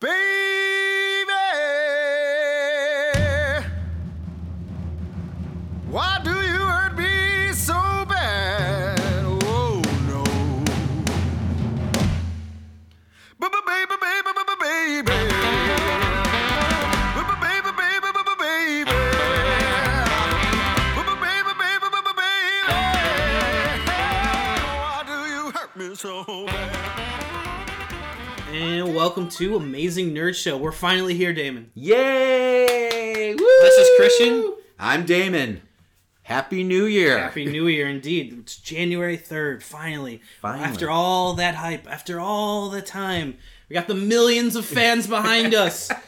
Baby, to Amazing Nerd Show. We're finally here, Damon. Yay! Woo! This is Christian. I'm Damon. Happy New Year. Happy New Year, indeed. It's January 3rd, finally. Finally. After all that hype, after all the time, we got the millions of fans behind us.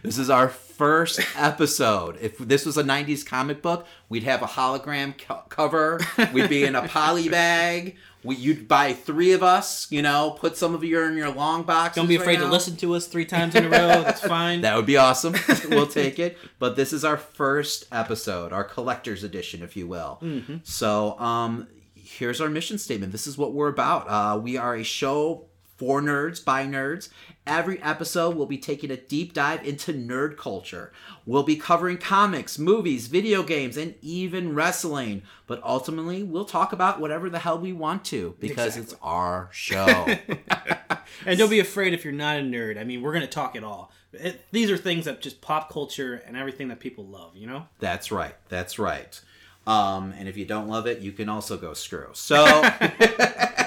This is our first episode. If this was a 90s comic book, we'd have a hologram co- cover. We'd be in a poly bag. We, you'd buy three of us, you know, put some of your in your long box. Don't be right afraid to listen to us three times in a row. That's fine. That would be awesome. we'll take it. But this is our first episode, our collector's edition, if you will. Mm-hmm. So, um, here's our mission statement. This is what we're about. Uh, we are a show for nerds by nerds. Every episode, we'll be taking a deep dive into nerd culture. We'll be covering comics, movies, video games, and even wrestling. But ultimately, we'll talk about whatever the hell we want to because it's our show. And don't be afraid if you're not a nerd. I mean, we're going to talk it all. It, these are things that just pop culture and everything that people love, you know? That's right. That's right. Um, and if you don't love it, you can also go screw. So,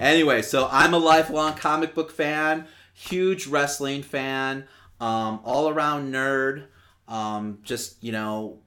anyway, so I'm a lifelong comic book fan, huge wrestling fan, um, all around nerd, um, just, you know,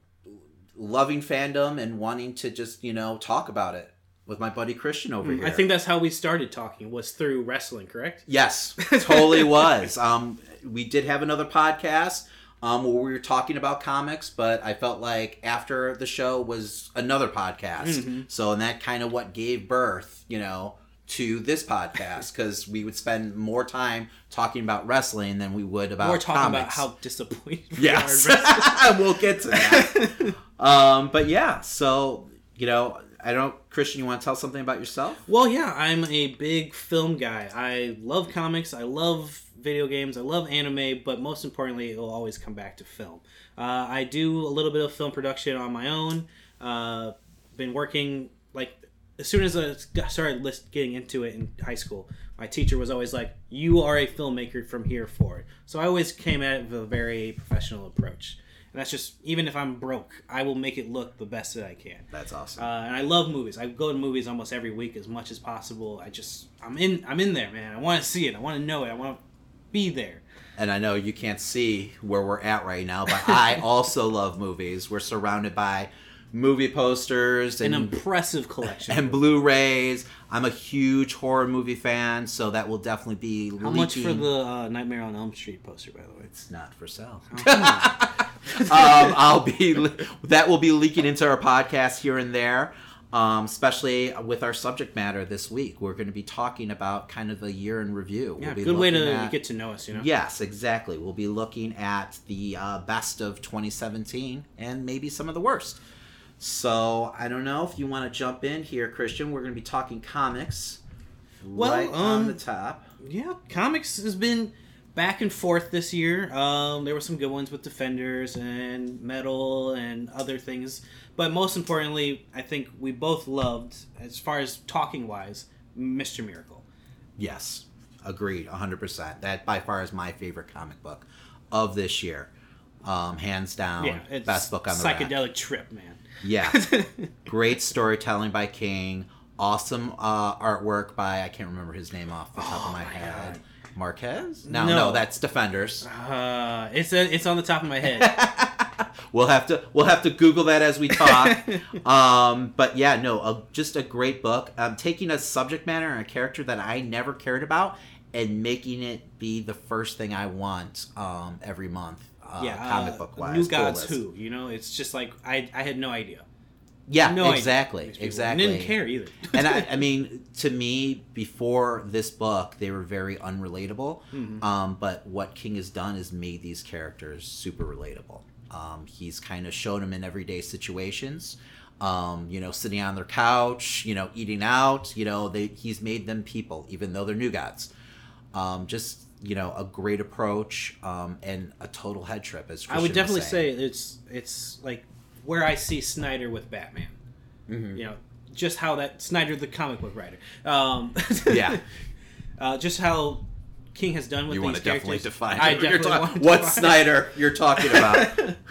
loving fandom and wanting to just, you know, talk about it with my buddy Christian over here. Mm, I think that's how we started talking, was through wrestling, correct? Yes, totally was. Um, we did have another podcast um, where we were talking about comics, but I felt like after the show was another podcast. Mm-hmm. So, and that kind of what gave birth, you know, to this podcast because we would spend more time talking about wrestling than we would about We're talking about comics. how disappointed we Yes, are in we'll get to that. um, but yeah, so you know, I don't. Christian, you want to tell something about yourself? Well, yeah, I'm a big film guy. I love comics. I love video games. I love anime, but most importantly, it'll always come back to film. Uh, I do a little bit of film production on my own. Uh, been working as soon as I started list, getting into it in high school. My teacher was always like, "You are a filmmaker from here forward." So I always came at it with a very professional approach. And that's just even if I'm broke, I will make it look the best that I can. That's awesome. Uh, and I love movies. I go to movies almost every week as much as possible. I just I'm in I'm in there, man. I want to see it. I want to know it. I want to be there. and I know you can't see where we're at right now, but I also love movies. We're surrounded by movie posters An and impressive collection. and Blu-rays. I'm a huge horror movie fan, so that will definitely be. How much for the uh, Nightmare on Elm Street poster, by the way? It's not for sale. Oh, um, I'll be that will be leaking into our podcast here and there. Um, especially with our subject matter this week, we're going to be talking about kind of a year in review. Yeah, We'll be good way to at- get to know us. You know. Yes, exactly. We'll be looking at the uh, best of 2017 and maybe some of the worst. So I don't know if you want to jump in here, Christian. We're going to be talking comics. Well, right on um, the top. Yeah, comics has been back and forth this year. Um, there were some good ones with Defenders and Metal and other things, but most importantly, I think we both loved, as far as talking wise, Mister Miracle. Yes, agreed, 100%. That by far is my favorite comic book of this year. Um, hands down, Yeah, best book on the rack. psychedelic trip, man. Yeah, great storytelling by King. Awesome uh, artwork by I can't remember his name off the top of my, head. Marquez? No, no, No. that's Defenders. Uh, it's a, it's on the top of my head. we'll have to we'll have to Google that as we talk. um, but yeah, no, a, just a great book. Um, taking a subject matter and a character that I never cared about and making it be the first thing I want um, every month. Uh, yeah, comic uh, book wise. New Gods Who? You know, it's just like I I had no idea. Yeah, No exactly, people. exactly. I didn't care either. and I, I mean, to me, before this book, they were very unrelatable. Mm-hmm. Um, but what King has done is made these characters super relatable. Um, he's kind of shown them in everyday situations. Um, you know, sitting on their couch, you know, eating out. You know, they he's made them people, even though they're new gods. Um, just you know, a great approach um, and a total head trip. As I would definitely say it's it's like where I see Snyder with Batman. Mm-hmm. You know, just how that Snyder the comic book writer. Um, Yeah. uh, just how King has done with you these want to definitely characters. define I what definitely want to what Snyder you're talking about.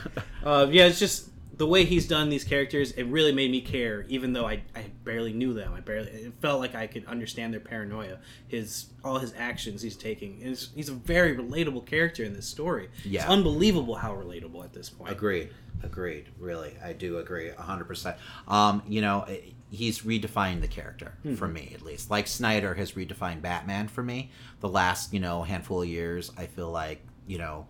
Uh, yeah, it's just the way he's done these characters. It really made me care, even though I, I barely knew them. I barely. It felt like I could understand their paranoia. His all his actions he's taking. He's, he's a very relatable character in this story. Yeah. it's unbelievable how relatable at this point. Agreed. Agreed. Really, I do agree hundred percent. Um, you know, eh, he's redefined the character for me at least. Like Snyder has redefined Batman for me. The last you know handful of years, I feel like you know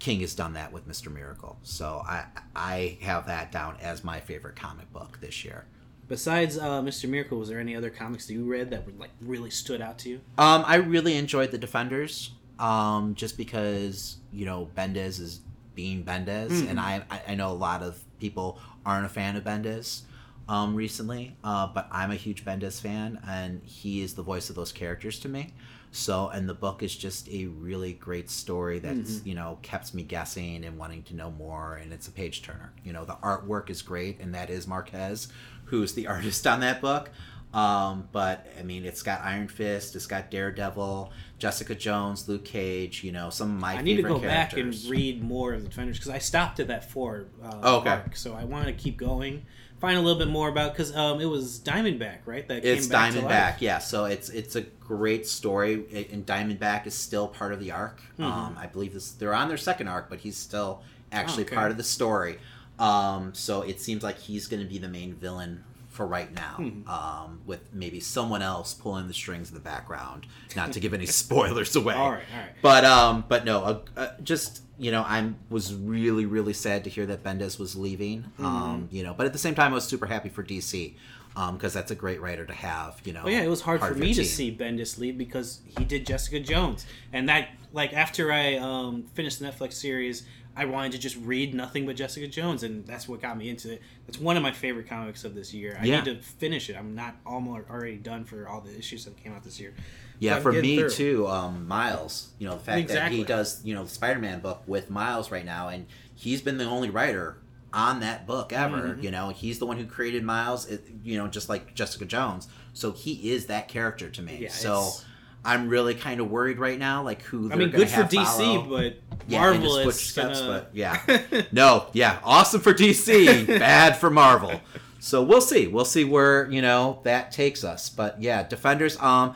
King has done that with Mister Miracle. So I I have that down as my favorite comic book this year. Besides uh, Mr. Miracle, was there any other comics that you read that were, like really stood out to you? Um, I really enjoyed the Defenders, um, just because you know Bendis is being Bendis, and I I- I know a lot of people aren't a fan of Bendis, um, recently, uh, but I'm a huge Bendis fan, and he is the voice of those characters to me. So, and the book is just a really great story that's you know kept me guessing and wanting to know more, and it's a page turner. You know, the artwork is great, and that is Marquez, who's the artist on that book. Um, but I mean, it's got Iron Fist, it's got Daredevil, Jessica Jones, Luke Cage. You know, some of my I need to go back and read more of the Defenders because I stopped at that four uh, Oh, okay. arc, so I want to keep going, find a little bit more about because um, it was Diamondback, right? That It's came back. Diamondback, yeah. So it's it's a great story, a- and Diamondback is still part of the arc. Mm-hmm. Um, I believe this they're on their second arc, but he's still actually Oh, okay. part of the story. Um, so it seems like he's going to be the main villain for right now, Hmm. um, with maybe someone else pulling the strings in the background. Not to give any spoilers away. All right, all right. But um, but no, uh, uh, just you know, I was really really sad to hear that Bendis was leaving. Mm-hmm. Um, you know, but at the same time, I was super happy for DC. Um, because that's a great writer to have, you know. Well, yeah, it was hard for me to see Bendis leave because he did Jessica Jones, and that like after I um, finished the Netflix series, I wanted to just read nothing but Jessica Jones, and that's what got me into it. That's one of my favorite comics of this year. I Yeah. need to finish it. I'm not almost already done for all the issues that came out this year. Yeah, for me through. too. Um, Miles, you know, the fact that he does, you know, the Spider-Man book with Miles right now, and he's been the only writer on that book ever. Mm-hmm. You know, he's the one who created Miles. You know, just like Jessica Jones. So he is that character to me. Yeah, so it's- I'm really kind of worried right now, like who. I mean, good for DC, follow. but Yeah, Marvel is footsteps, gonna. but yeah. no, yeah, awesome for DC, bad for Marvel. So we'll see. We'll see where you know that takes us. But yeah, Defenders. Um,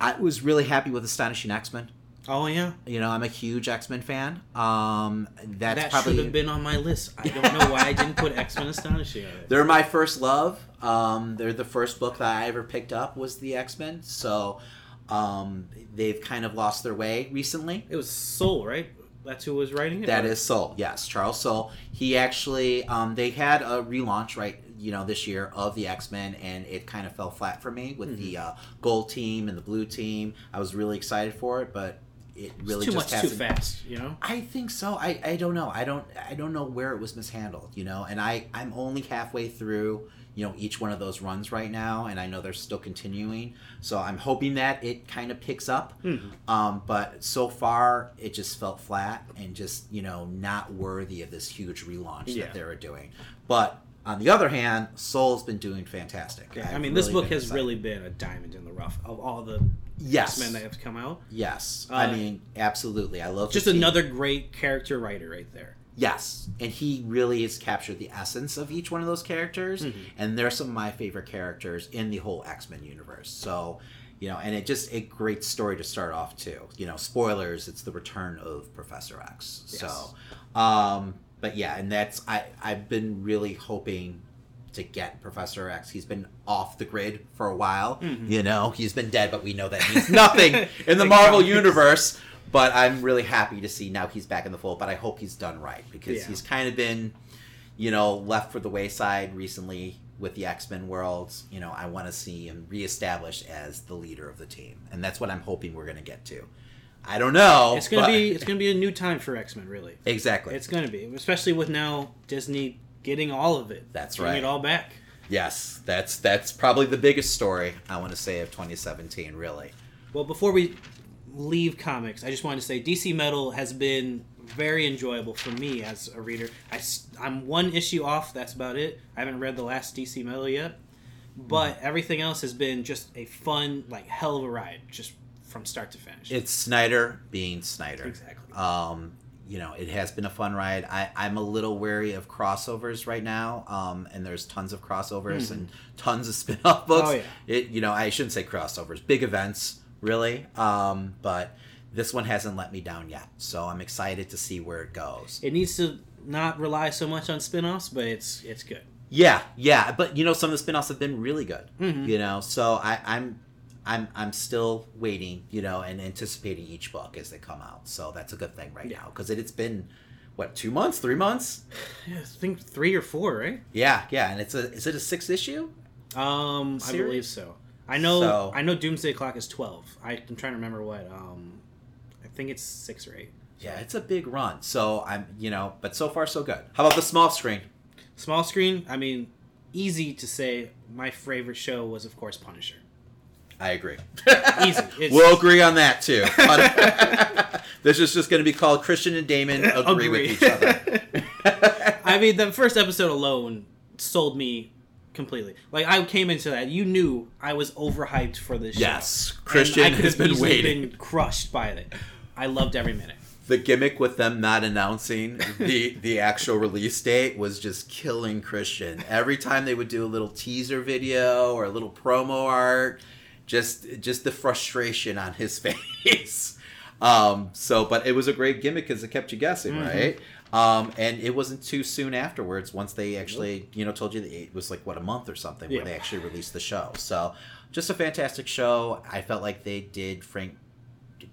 I was really happy with Astonishing X Men. Oh yeah, You know, I'm a huge X Men fan. Um, that's that probably should have been on my list. I don't know why I didn't put X Men Astonishing on it. they're my first love. Um, they're the first book that I ever picked up was the X Men. So um, they've kind of lost their way recently. It was Soule, right? That's who was writing it. That Or- is Soule, yes, Charles Soule. He actually, um, they had a relaunch right, you know, this year of the X Men, and it kind of fell flat for me with the Mm-hmm. uh, gold team and the blue team. I was really excited for it, but it It's really too just much too hasn't. fast. You know. I think so. I, I don't know. I don't I don't know where it was mishandled, you know. And I I'm only halfway through, you know, each one of those runs right now, and I know they're still continuing. So I'm hoping that it kind of picks up. Mm-hmm. Um, but so far, it just felt flat and just you know not worthy of this huge relaunch Yeah. that they were doing. But on the other hand, Soule's been doing fantastic. Yeah, I mean, this really book has excited. really been a diamond in the rough of all the yes, Men that have come out. yes. Uh, I mean, absolutely. I love Just another great character writer right there. Yes, and he really has captured the essence of each one of those characters, Mm-hmm. and they're some of my favorite characters in the whole X Men universe. So, you know, and it just a great story to start off too. You know, spoilers: it's the return of Professor X. Yes. So, um, but yeah, and that's I I've been really hoping to get Professor X. He's been off the grid for a while. Mm-hmm. You know, he's been dead, but we know that means nothing in the Marvel universe. But I'm really happy to see now he's back in the fold. But I hope he's done right because Yeah. he's kind of been, you know, left for the wayside recently with the X Men worlds. You know, I want to see him reestablished as the leader of the team, and that's what I'm hoping we're going to get to. I don't know. It's gonna but- be it's gonna be a new time for X Men, really. exactly. It's gonna be, especially with now Disney getting all of it. That's Bring right. it all back. yes, that's that's probably the biggest story I want to say of 2017. Really. Well, before we leave comics, I just wanted to say DC Metal has been very enjoyable for me as a reader. I, I'm one issue off. That's about it. I haven't read the last DC Metal yet, but everything else has been just a fun, like hell of a ride, just from start to finish. It's Snyder being Snyder. Exactly. Um, you know, it has been a fun ride. I, I'm a little wary of crossovers right now, um, and there's tons of crossovers and tons of spin-off books. Oh, yeah. It, you know, I shouldn't say crossovers, big events, really. Um, but this one hasn't let me down yet, so I'm excited to see where it goes. it needs to not rely so much on spin-offs, but it's it's good. Yeah, yeah, but you know, some of the spin-offs have been really good. Mhm. You know, so I, I'm. I'm, I'm still waiting, you know, and anticipating each book as they come out. So that's a good thing right Yeah. now because it, it's been, what, two months, three months? Yeah, I think three or four, right? Yeah, yeah, and it's a is it a six issue? Um, I believe so. I know. So- I know. Doomsday Clock is twelve. I, I'm trying to remember what. Um, I think it's six or eight. Yeah, it's a big run. So I'm, you know, but so far so good. How about the small screen? Small screen. I mean, easy to say. My favorite show was, of course, Punisher. I agree. Easy. It's- we'll agree on that too. this is just going to be called Christian and Damon agree, with each other. I mean, the first episode alone sold me completely. Like I came into that, you knew I was overhyped for this. Yes, And Christian I could has have been waiting. Been crushed by it. I loved every minute. the gimmick with them not announcing the the actual release date was just killing Christian. Every time they would do a little teaser video or a little promo art, just just the frustration on his face. Um, so, but it was a great gimmick because it kept you guessing, Mhm. right? Um, and it wasn't too soon afterwards. Once they actually, you know, told you that it was like what a month or something Yeah. where they actually released the show. So, just a fantastic show. I felt like they did Frank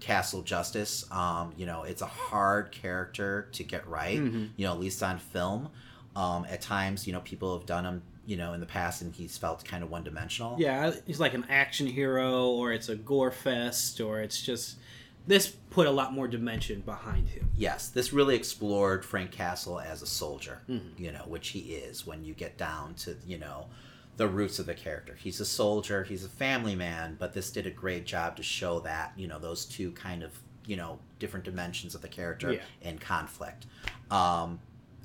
Castle justice. Um, you know, it's a hard character to get right. Mhm. You know, at least on film. Um, at times, you know, people have done him, you know, in the past, and he's felt kind of one dimensional. Yeah, he's like an action hero, or it's a gore fest, or it's just this put a lot more dimension behind him. Yes, this really explored Frank Castle as a soldier. Mhm. You know, which he is when you get down to you know the roots of the character. He's a soldier. He's a family man, but this did a great job to show that you know those two kind of you know different dimensions of the character Yeah. and conflict. Um,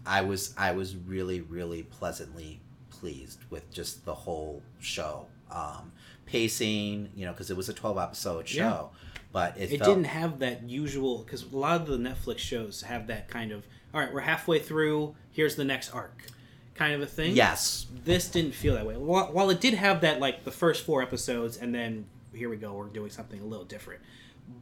I was I was really really pleasantly pleased with just the whole show. Um, pacing, you know, because it was a twelve episode show, but it, It felt, didn't have that usual because a lot of the Netflix shows have that kind of all right, we're halfway through. Here's the next arc, kind of a thing. Yes, this didn't feel that way. While, while it did have that, like the first four episodes, and then here we go, we're doing something a little different.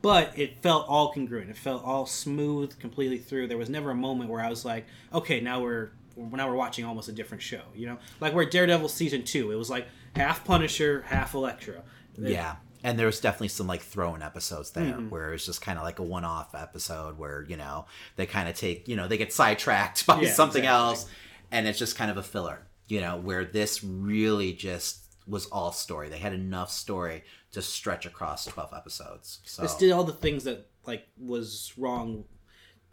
But it felt all congruent. It felt all smooth completely through. There was never a moment where I was like, okay, now we're now we're watching almost a different show. You know, like where Daredevil season two, it was like half Punisher, half Elektra. Yeah. And there was definitely some like thrown episodes there Mhm. where it was just kind of like a one off episode where, you know, they kind of take, you know, they get sidetracked by Yeah, something exactly. else and it's just kind of a filler, you know, where this really just was all story. They had enough story to stretch across 12 episodes. So This did all the things that like was wrong.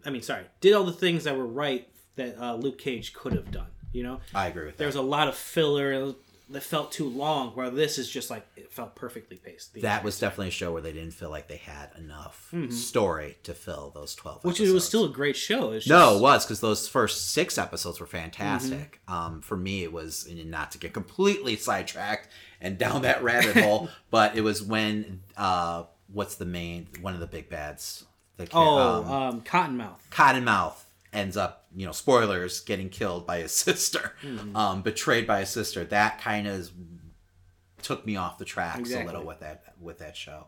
I mean, sorry, did all the things that were right that uh, Luke Cage could have done. You know, I agree with that. there's a lot of filler that felt too long where this is just like it felt perfectly paced that was time. definitely a show where they didn't feel like they had enough Mhm. story to fill those 12 which episodes. it was still a great show it's No, it was because those first six episodes were fantastic. Mm-hmm. Um, for me, it was not to get completely sidetracked and down that rabbit hole, but it was when uh, what's the main one of the big bads? The oh um, um, cottonmouth Cottonmouth ends up, you know, spoilers, getting killed by his sister, Mm-hmm. um, betrayed by his sister. That kind of took me off the tracks Exactly. a little with that with that show.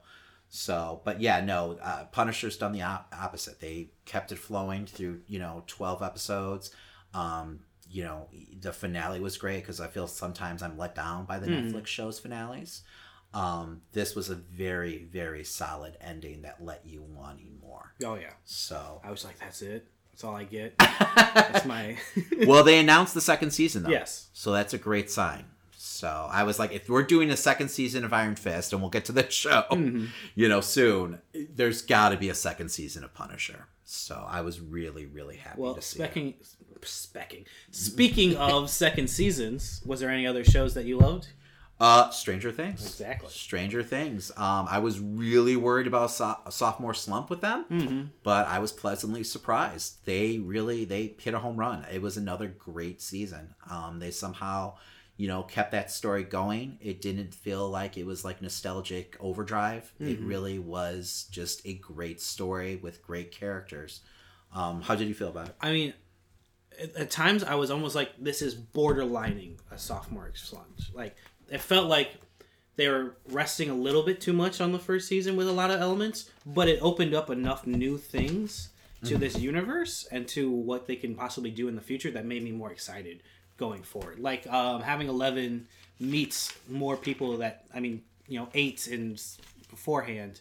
So, but yeah, no, uh, Punisher's done the op- opposite. They kept it flowing through, you know, twelve episodes. Um, you know, the finale was great because I feel sometimes I'm let down by the Mhm. Netflix shows finales. Um, this was a very, very solid ending that let you wanting more. oh yeah So, i was like that's it that's all i get that's my well, they announced the second season though. yes So that's a great sign. So I was like, if we're doing a second season of Iron Fist, and we'll get to the show, Mhm. you know, soon, there's got to be a second season of Punisher. So I was really, really happy well to see. it. specking specking speaking of second seasons was there any other shows that you loved Uh, Stranger Things. Exactly. Stranger Things. Um, I was really worried about a, so- a sophomore slump with them, Mm-hmm. but I was pleasantly surprised. They really they hit a home run. It was another great season. Um, they somehow, you know, kept that story going. It didn't feel like it was like nostalgic overdrive. It Mm-hmm. really was just a great story with great characters. Um, how did you feel about it? I mean, at, at times I was almost like this is borderlining a sophomore slump. Like it felt like they were resting a little bit too much on the first season with a lot of elements, but it opened up enough new things to this universe and to what they can possibly do in the future that made me more excited going forward. Like um, having Eleven meets more people that I mean, you know, eight in beforehand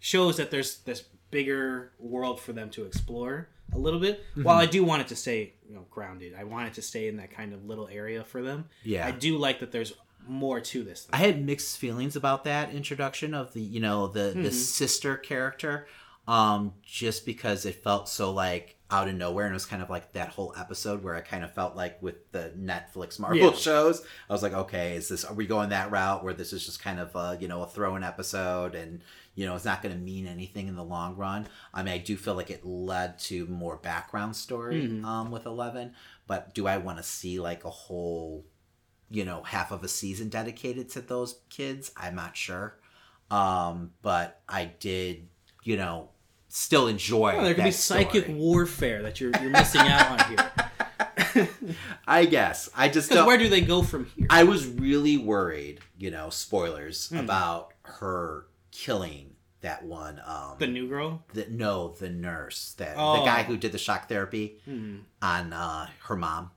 shows that there's this bigger world for them to explore a little bit. While I do want it to stay, you know, grounded. I want it to stay in that kind of little area for them. Yeah. I do like that there's more to this. I had mixed feelings about that introduction of the you know the the sister character, um, just because it felt so like out of nowhere and it was kind of like that whole episode where I kind of felt like with the Netflix Marvel Yeah. shows, I was like, okay, is this are we going that route where this is just kind of a you know a throw-in episode and you know it's not going to mean anything in the long run. I mean, I do feel like it led to more background story um, with Eleven, but do I want to see like a whole you know half of a season dedicated to those kids i'm not sure um but i did you know still enjoy Oh, there could be that psychic story. warfare that you're you're missing out on here. i guess i just don't where do they go from here? i was really worried you know spoilers Hmm. about her killing that one um The new girl. the, no the nurse that the Oh. guy who did the shock therapy Hmm. on uh her mom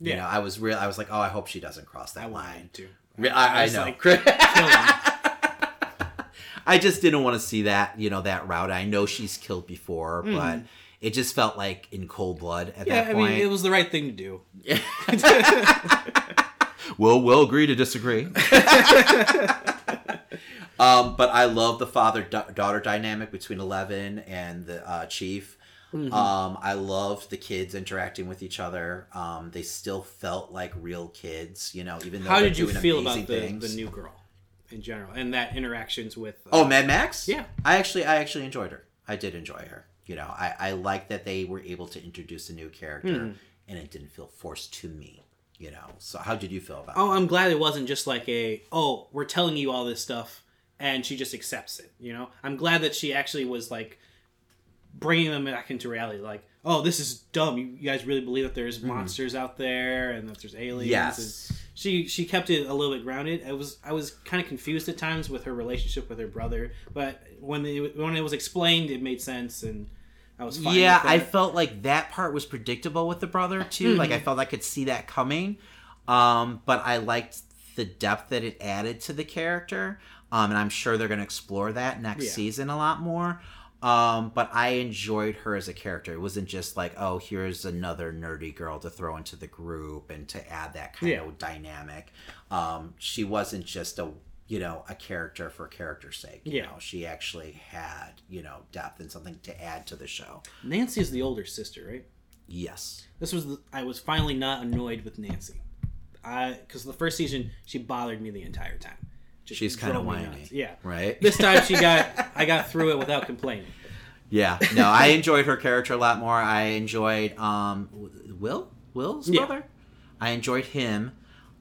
you Yeah. know i was real i was like oh i hope she doesn't cross that I line wanted to. Re- I, I, was know. like. I just didn't want to see that, you know, that route. I know she's killed before, Mm-hmm. but it just felt like in cold blood at Yeah, that I point. mean, it was the right thing to do. we'll we'll agree to disagree. um, but I love the father daughter dynamic between Eleven and the uh, chief. Mm-hmm. Um, I loved the kids interacting with each other. Um, they still felt like real kids, you know, even though How did you feel about the, the new girl in general and that interactions with? uh, Oh, Mad Max? Yeah. I actually I actually enjoyed her. I did enjoy her. You know, I, I like that they were able to introduce a new character Hmm. and it didn't feel forced to me. You know. So how did you feel about Oh, I'm glad it wasn't just like a oh, we're telling you all this stuff and she just accepts it, you know? I'm glad that she actually was like bringing them back into reality like, "Oh, this is dumb. You, you guys really believe that there's monsters out there and that there's aliens?" Mm-hmm. Yes. And she she kept it a little bit grounded. It was I was kind of confused at times with her relationship with her brother, but when it, when it was explained, it made sense and I was fine yeah, I felt like that part was predictable with the brother too. Like I felt I could see that coming. Um, but I liked the depth that it added to the character. Um, and I'm sure they're gonna explore that next Yeah. season a lot more. Um, but I enjoyed her as a character. It wasn't just like, oh, here's another nerdy girl to throw into the group and to add that kind Yeah. of dynamic. Um, she wasn't just a you know a character for character's sake. You Yeah. know, she actually had you know depth and something to add to the show. Nancy is the older sister, right? Yes. This was the, I was finally not annoyed with Nancy. I because the first season she bothered me the entire time. She's kind of whiny. Yeah. Right? This time she got I got through it without complaining. yeah. No, I enjoyed her character a lot more. I enjoyed um Will? Will's Yeah. brother? I enjoyed him.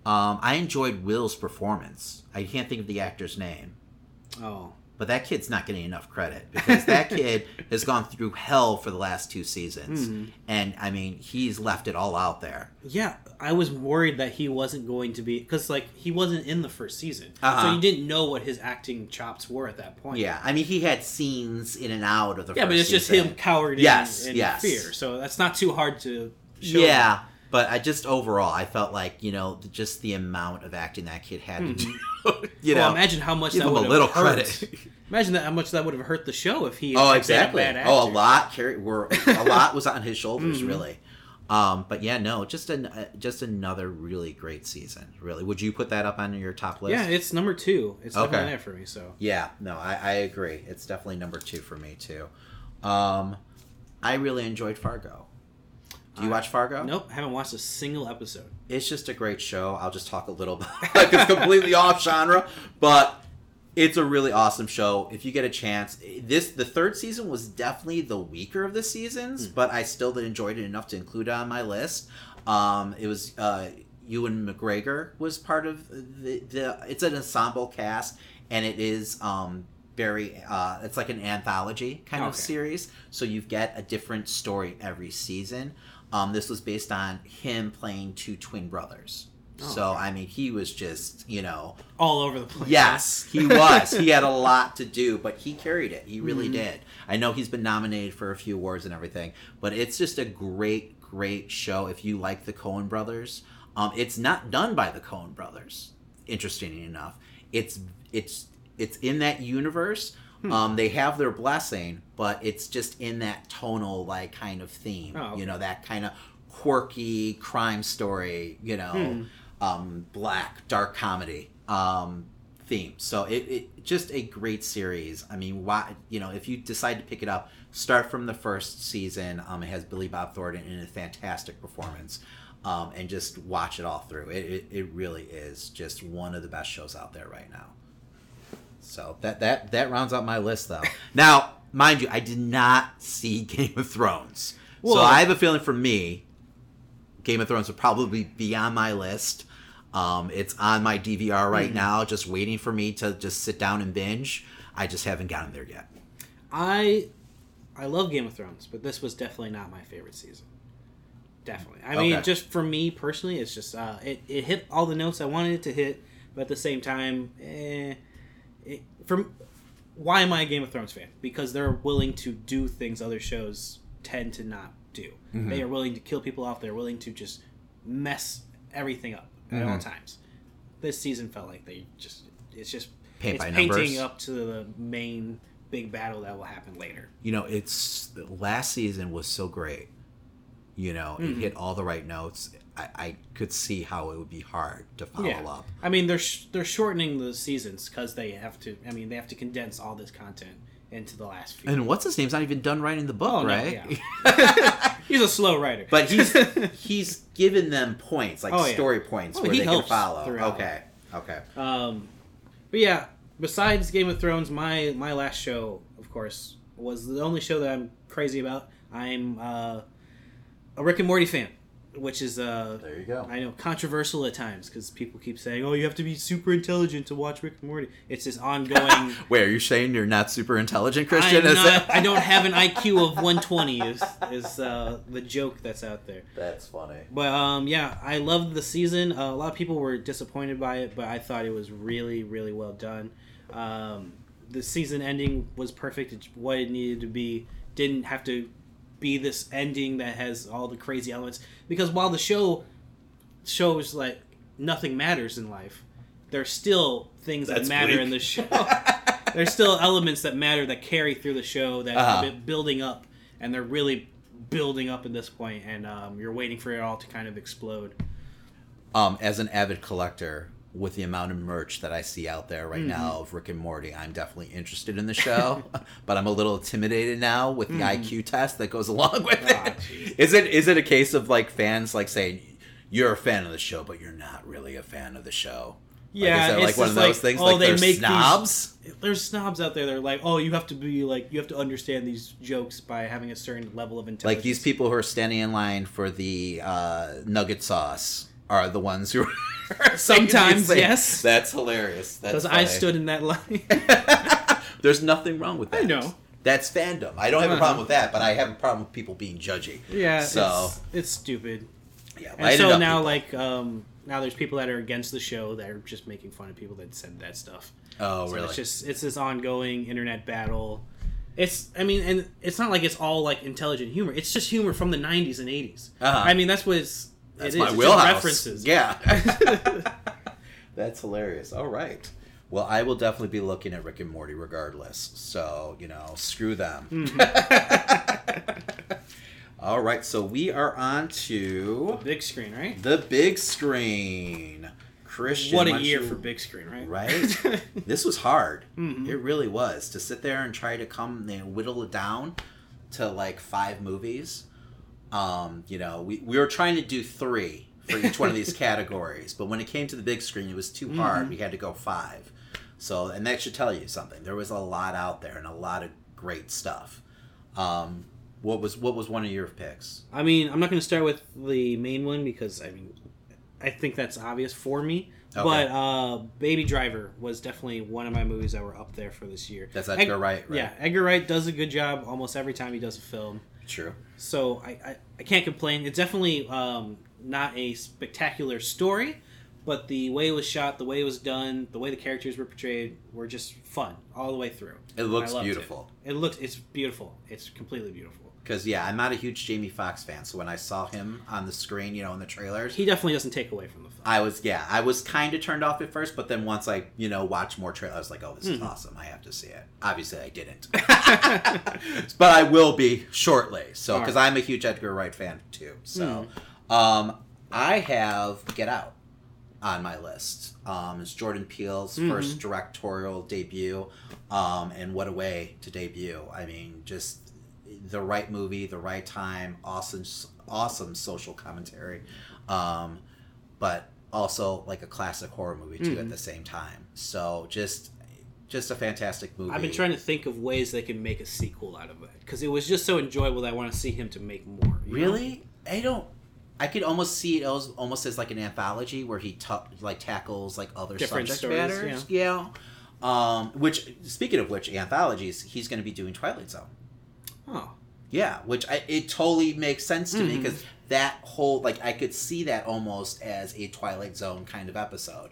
Um I enjoyed Will's performance. I can't think of the actor's name. Oh. But that kid's not getting enough credit because that kid has gone through hell for the last two seasons. Mm-hmm. And I mean, he's left it all out there. Yeah, I was worried that he wasn't going to be because like he wasn't in the first season, so Uh-huh. you didn't know what his acting chops were at that point. Yeah. I mean, he had scenes in and out of the yeah, but it's just him cowered Yes, in, in yes. fear. So that's not too hard to. show yeah but i just overall i felt like you know just the amount of acting that kid had to do you Mm-hmm. Well, know imagine how much give that him a would have little hurt. credit Imagine that how much that would have hurt the show if he. oh had exactly oh a lot carry were a lot was on his shoulders Mm-hmm. really um but yeah no just an uh, just another really great season really would you put that up on your top list Yeah, it's number two. It's Okay. definitely there for me. So Yeah, no, I, I agree. It's definitely number two for me too. Um, I really enjoyed Fargo. Do you watch Fargo? Nope, I haven't watched a single episode. It's just a great show. I'll just talk a little bit. it's completely off genre, but it's a really awesome show. If you get a chance, this the third season was definitely the weaker of the seasons, but I still enjoyed it enough to include it on my list. Um, it was uh, Ewan McGregor was part of the, the it's an ensemble cast, and it is um, very uh, it's like an anthology kind of series. So you get a different story every season. Um, this was based on him playing two twin brothers. so I mean, he was just you know All over the place. Yes, he was. he had a lot to do, but he carried it. He really did. I know he's been nominated for a few awards and everything, but it's just a great, great show. If you like the Coen Brothers, um, it's not done by the Coen Brothers. Interestingly enough, it's it's it's in that universe. Um, they have their blessing, but it's just in that tonal like kind of theme. Oh. You know that kind of quirky crime story. You know, um, black dark comedy um, theme. So it, it just a great series. I mean, why you know if you decide to pick it up, start from the first season. Um, it has Billy Bob Thornton in a fantastic performance, um, and just watch it all through. It, it it really is just one of the best shows out there right now. So that that that rounds out my list though. now, mind you, I did not see Game of Thrones. so I have a feeling for me, Game of Thrones would probably be on my list. Um, it's on my DVR right now, just waiting for me to just sit down and binge. I just haven't gotten there yet. I I love Game of Thrones, but this was definitely not my favorite season. Definitely. I mean, just for me personally, it's just uh, it it hit all the notes I wanted it to hit, but at the same time, eh, it, from why am I a Game of Thrones fan? Because they're willing to do things other shows tend to not do. Mm-hmm. They are willing to kill people off. They're willing to just mess everything up at all Mm-hmm. times. This season felt like they just it's just Paint it's painting numbers. up to the main big battle that will happen later. You know, it's last season was so great. You know, it hit all the right notes. I, I could see how it would be hard to follow up. I mean, they're sh- they're shortening the seasons because they have to. I mean, they have to condense all this content into the last few. And what's his name's not even done writing the book, Oh, no, right? yeah. he's a slow writer, But he's he's given them points, like Oh, yeah. story points, Oh, where he they can follow. Okay, okay. Um, but yeah, besides Game of Thrones, my my last show, of course, was the only show that I'm crazy about. I'm uh, a Rick and Morty fan, which is uh, There you go. I know controversial at times because people keep saying, "Oh, you have to be super intelligent to watch Rick and Morty." It's this ongoing. Wait, are you saying you're not super intelligent, Christian? I'm Is not, that- I don't have an IQ of 120. Is is uh, the joke that's out there? That's funny. But um, yeah, I loved the season. Uh, a lot of people were disappointed by it, but I thought it was really, really well done. Um, the season ending was perfect. It's what it needed to be. Didn't have to be this ending that has all the crazy elements. Because while the show shows like nothing matters in life, there's still things that matter in the show. there's still elements that matter that carry through the show that Uh-huh. have been building up, and they're really building up at this point, and um, you're waiting for it all to kind of explode. Um, as an avid collector, with the amount of merch that I see out there right Mm-hmm. now of Rick and Morty, I'm definitely interested in the show. but I'm a little intimidated now with the IQ test that goes along with Mm-hmm. Ah, it. Is it is it a case of like fans like saying you're a fan of the show, but you're not really a fan of the show? Like, Yeah, is that it's like one of those like, things? oh, like they make these- snobs. There's snobs out there. They're like, oh, you have to be like, you have to understand these jokes by having a certain level of intelligence. Like these people who are standing in line for the uh, nugget sauce are the ones who. Are saying these Sometimes, yes. That's hilarious. Because I stood in that line. There's nothing wrong with that. I know. That's fandom. I don't have a Uh-huh. problem with that, but I have a problem with people being judgy. yeah, So it's, it's stupid. yeah, And so now, people. like, um, now there's people that are against the show that are just making fun of people that said that stuff. oh So really? It's just it's this ongoing internet battle. It's I mean, and it's not like it's all like intelligent humor. It's just humor from the '90s and '80s. Uh-huh. I mean, that's what it's. That's it is. my just wheelhouse. references. Yeah. That's hilarious. All right. Well, I will definitely be looking at Rick and Morty regardless. So, you know, screw them. All right. So we are on to Big screen, right? the big screen. Christian. What a year you- for big screen, right? Right? this was hard. Mhm. It really was. To sit there and try to come and whittle it down to like five movies Um, you know, we, we were trying to do three for each one of these categories, but when it came to the big screen, it was too hard. We had to go five. So, and that should tell you something. There was a lot out there and a lot of great stuff. Um, what was what was one of your picks? I mean, I'm not going to start with the main one because I mean, I think that's obvious for me. Okay. But uh, Baby Driver was definitely one of my movies that were up there for this year. That's Edgar Ed- Wright, right? Yeah, Edgar Wright does a good job almost every time he does a film. True. So I, I, I can't complain. It's definitely um, not a spectacular story, but the way it was shot, the way it was done, the way the characters were portrayed were just fun all the way through. It looks beautiful. It. it looks it's beautiful. It's completely beautiful. Because yeah, I'm not a huge Jamie Foxx fan, so when I saw him on the screen, you know, in the trailers, He definitely doesn't take away from the film. I was yeah, I was kind of turned off at first, but then once I you know watched more trailers, I was like, oh, this is awesome. I have to see it. Obviously, I didn't, but I will be shortly. So because I'm a huge Edgar Wright fan too. So um, I have Get Out on my list. Um, it's Jordan Peele's first directorial debut, um, and what a way to debut! I mean, just the right movie, the right time, awesome, awesome social commentary, um, but also like a classic horror movie too at the same time. So just, just a fantastic movie. I've been trying to think of ways they can make a sequel out of it because it was just so enjoyable that I want to see him to make more. you know? Really? I don't. I could almost see it as, almost as like an anthology where he ta- like tackles like other Different subject stories, matters. Yeah. Um, which speaking of which, anthologies, he's going to be doing Twilight Zone. Oh, Yeah, which I, it totally makes sense to me Mhm. because that whole like I could see that almost as a Twilight Zone kind of episode.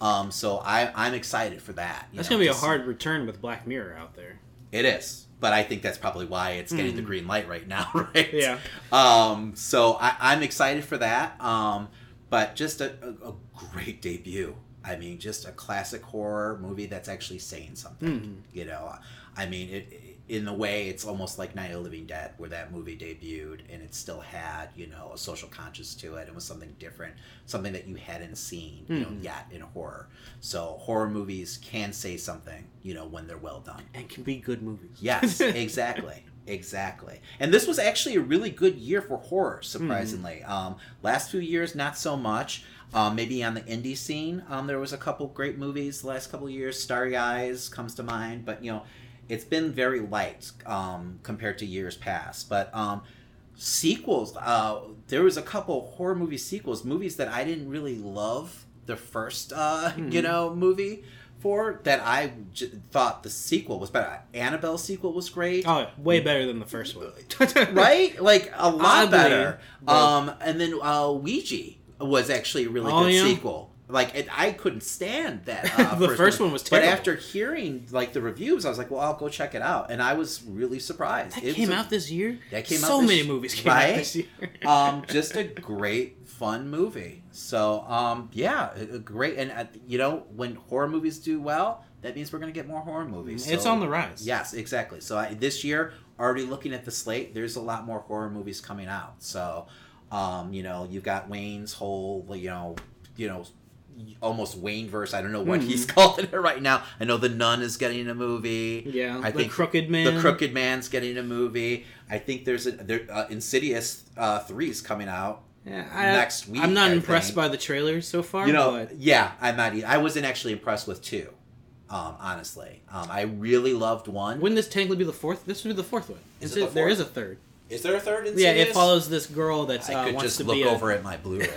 Um, so I I'm excited for that. you that's know, gonna be a see- hard return with Black Mirror out there. It is, but I think that's probably why it's getting the green light right now, right? Yeah. Um, so I, I'm excited for that. Um, but just a, a, a great debut. I mean, just a classic horror movie that's actually saying something. Mhm. You know, I mean, it in a way, it's almost like Night of the Living Dead, where that movie debuted and it still had you know a social conscience to it. It was something different, something that you hadn't seen you know Mhm. yet in horror. So horror movies can say something, you know, when they're well done. And can be good movies. Yes, exactly. Exactly. And this was actually a really good year for horror, surprisingly. Um, last few years, not so much. Um, maybe on the indie scene, um, there was a couple great movies the last couple of years. Starry Eyes comes to mind, but you know, it's been very light um, compared to years past. But um, sequels, uh, there was a couple horror movie sequels, movies that I didn't really love the first, uh, you know, movie for that I j- thought the sequel was better. Annabelle sequel was great. Oh, way better than the first one. right? Like a lot Oddly, better. Um, and then uh, Ouija was actually a really Oh, good yeah? sequel. Like it, I couldn't stand that. Uh, The first one was terrible. But after hearing like the reviews, I was like, well, I'll go check it out, and I was really surprised. That It came a- out this year. That came out so many movies came right? out this year. um, just a great fun movie. So um, yeah, a, a great. And uh, you know, when horror movies do well, that means we're gonna get more horror movies. it's So- on the rise. Yes, exactly. So I, this year, already looking at the slate, there's a lot more horror movies coming out. So, um, you know, you've got Wan's whole, you know, you know, almost Wayne verse. I don't know what he's calling it right now. I know the Nun is getting a movie. Yeah, I The think Crooked Man. The Crooked Man's getting a movie. I think there's a there, uh, Insidious uh, three's coming out. Yeah, I, next week, I'm not I impressed think. by the trailers so far. You know, but yeah, I'm not. e- I wasn't actually impressed with two. Um, honestly, um, I really loved one. wouldn't this technically be the fourth? This would be the fourth one. Is Is it it, the fourth? is a third. Is there a third Insidious? Yeah, it follows this girl that's I uh, could wants just to look be a, over at my Blu-ray.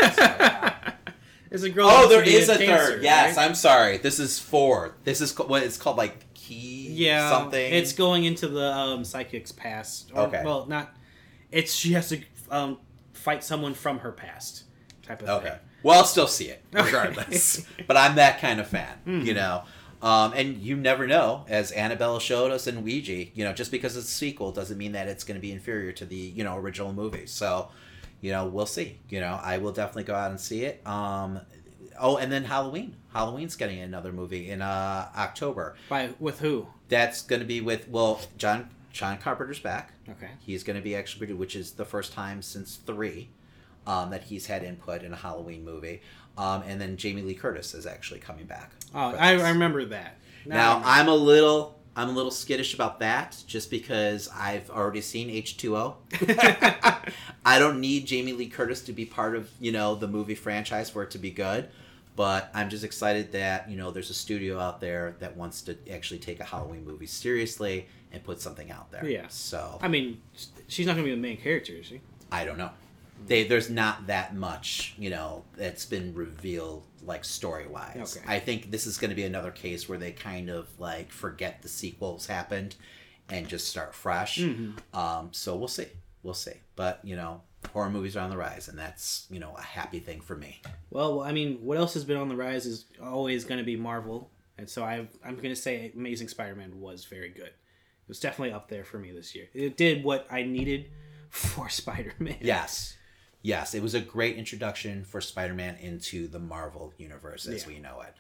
It's a girl. oh, there is wants there to be is a third. Yes, right? I'm sorry. This is four. This is what it's called, like key yeah something. It's going into the um, psychic's past. Or, Okay. Well, not. It's she has to um, fight someone from her past. Type of okay. thing. Well, I'll still see it Okay. regardless. but I'm that kind of fan, Hmm. you know. Um, and you never know, as Annabelle showed us in Ouija, you know, just because it's a sequel doesn't mean that it's going to be inferior to the, you know, original movie. So, you know, we'll see. You know, I will definitely go out and see it. Um, oh, and then Halloween. Halloween's getting another movie in uh, October. By with who? That's going to be with well, John John Carpenter's back. Okay. He's going to be actually which is the first time since three um, that he's had input in a Halloween movie. Um, and then Jamie Lee Curtis is actually coming back. Oh, I. I remember that. Now I I'm a little I'm a little skittish about that just because I've already seen H2O. I don't need Jamie Lee Curtis to be part of, you know, the movie franchise for it to be good. But I'm just excited that, you know, there's a studio out there that wants to actually take a Halloween movie seriously and put something out there. Yeah. So I mean, she's not gonna be the main character, is she? I don't know. They, there's not that much, you know, that's been revealed like story wise. Okay. I think this is going to be another case where they kind of like forget the sequels happened and just start fresh. Mm-hmm. Um, so we'll see, we'll see. But you know, horror movies are on the rise, and that's you know a happy thing for me. Well, I mean, what else has been on the rise is always going to be Marvel, and so I, I'm going to say Amazing Spider-Man was very good. It was definitely up there for me this year. It did what I needed for Spider-Man. Yes. Yes, it was a great introduction for Spider-Man into the Marvel universe as Yeah. we know it.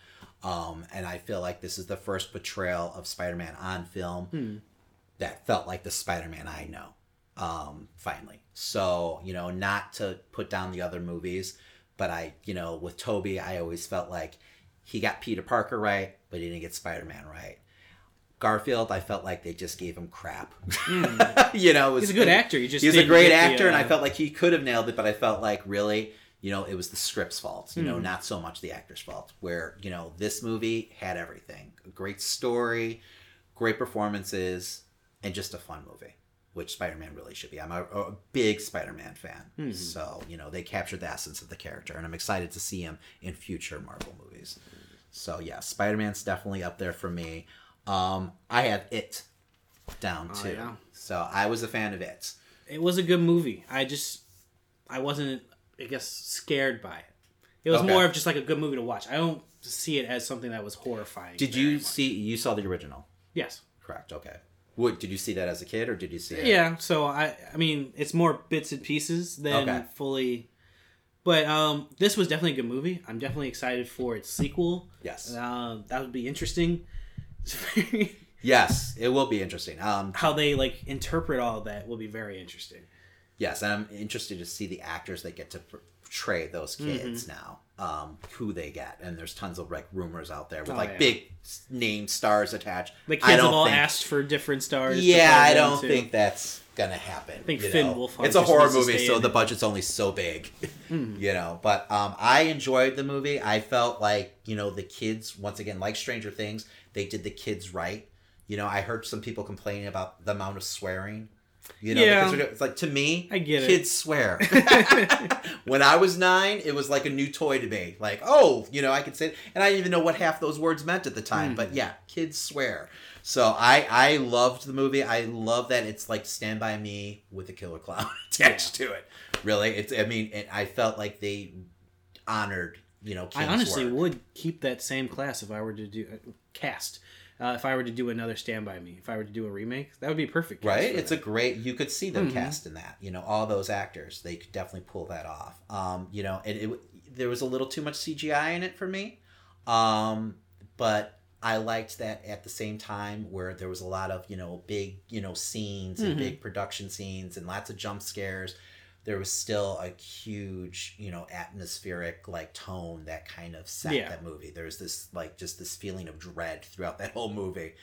Um, and I feel like this is the first portrayal of Spider-Man on film Hmm. that felt like the Spider-Man I know. Um, finally. So, you know, not to put down the other movies, but I, you know, with Tobey, I always felt like he got Peter Parker right, but he didn't get Spider-Man right. Garfield, I felt like they just gave him crap. you know, it was. He's a good actor. He just he's a great get the, actor, and I uh, felt like he could have nailed it, but I felt like really, you know, it was the script's fault. You know, Hmm. not so much the actor's fault. Where you know this movie had everything: a great story, great performances, and just a fun movie. Which Spider-Man really should be. I'm a, a big Spider-Man fan, Hmm. so you know they captured the essence of the character, and I'm excited to see him in future Marvel movies. So yeah, Spider-Man's definitely up there for me. Um, I have it down Oh, too. yeah. So I was a fan of it. It was a good movie. I just, I wasn't, I guess, scared by it. It was Okay. more of just like a good movie to watch. I don't see it as something that was horrifying. Did you much. see? You saw the original, Yes. correct? Okay. What did you see that as a kid, or did you see it? Yeah, so I I mean it's more bits and pieces than Okay. fully but um this was definitely a good movie. I'm definitely excited for its sequel. Yes. Um that would be interesting. Yes, it will be interesting. Um, How they like interpret all that will be very interesting. yes, and I'm interested to see the actors that get to portray those kids now. Um, who they get, and there's tons of like rumors out there with Oh, like yeah. big name stars attached. The I kids have all think- asked for different stars. Yeah, I don't too. think that's gonna happen. I think Finn Wolfhard It's a horror movie, so the budget's only so big, you know. But um, I enjoyed the movie. I felt like you know the kids once again, like Stranger Things, they did the kids right. You know, I heard some people complaining about the amount of swearing. You know, Yeah. because it's like to me, I get it. kids swear. when I was nine, it was like a new toy to me. Like, oh, you know, I could say, and I didn't even know what half those words meant at the time. But yeah, kids swear. So I I loved the movie. I love that it's like Stand by Me with a killer clown attached to it. Really, it's. I mean, and I felt like they honored you know. I honestly work. would keep that same class if I were to do uh, cast. Uh, if I were to do another Stand by Me, if I were to do a remake, that would be perfect. right it's a great you could see them Mhm. cast in that you know all those actors they could definitely pull that off um you know it, it there was a little too much cgi in it for me um but i liked that at the same time where there was a lot of you know big you know scenes and Mhm. big production scenes and lots of jump scares. There was still a huge you know atmospheric like tone that kind of set Yeah. that movie. There's this like just this feeling of dread throughout that whole movie.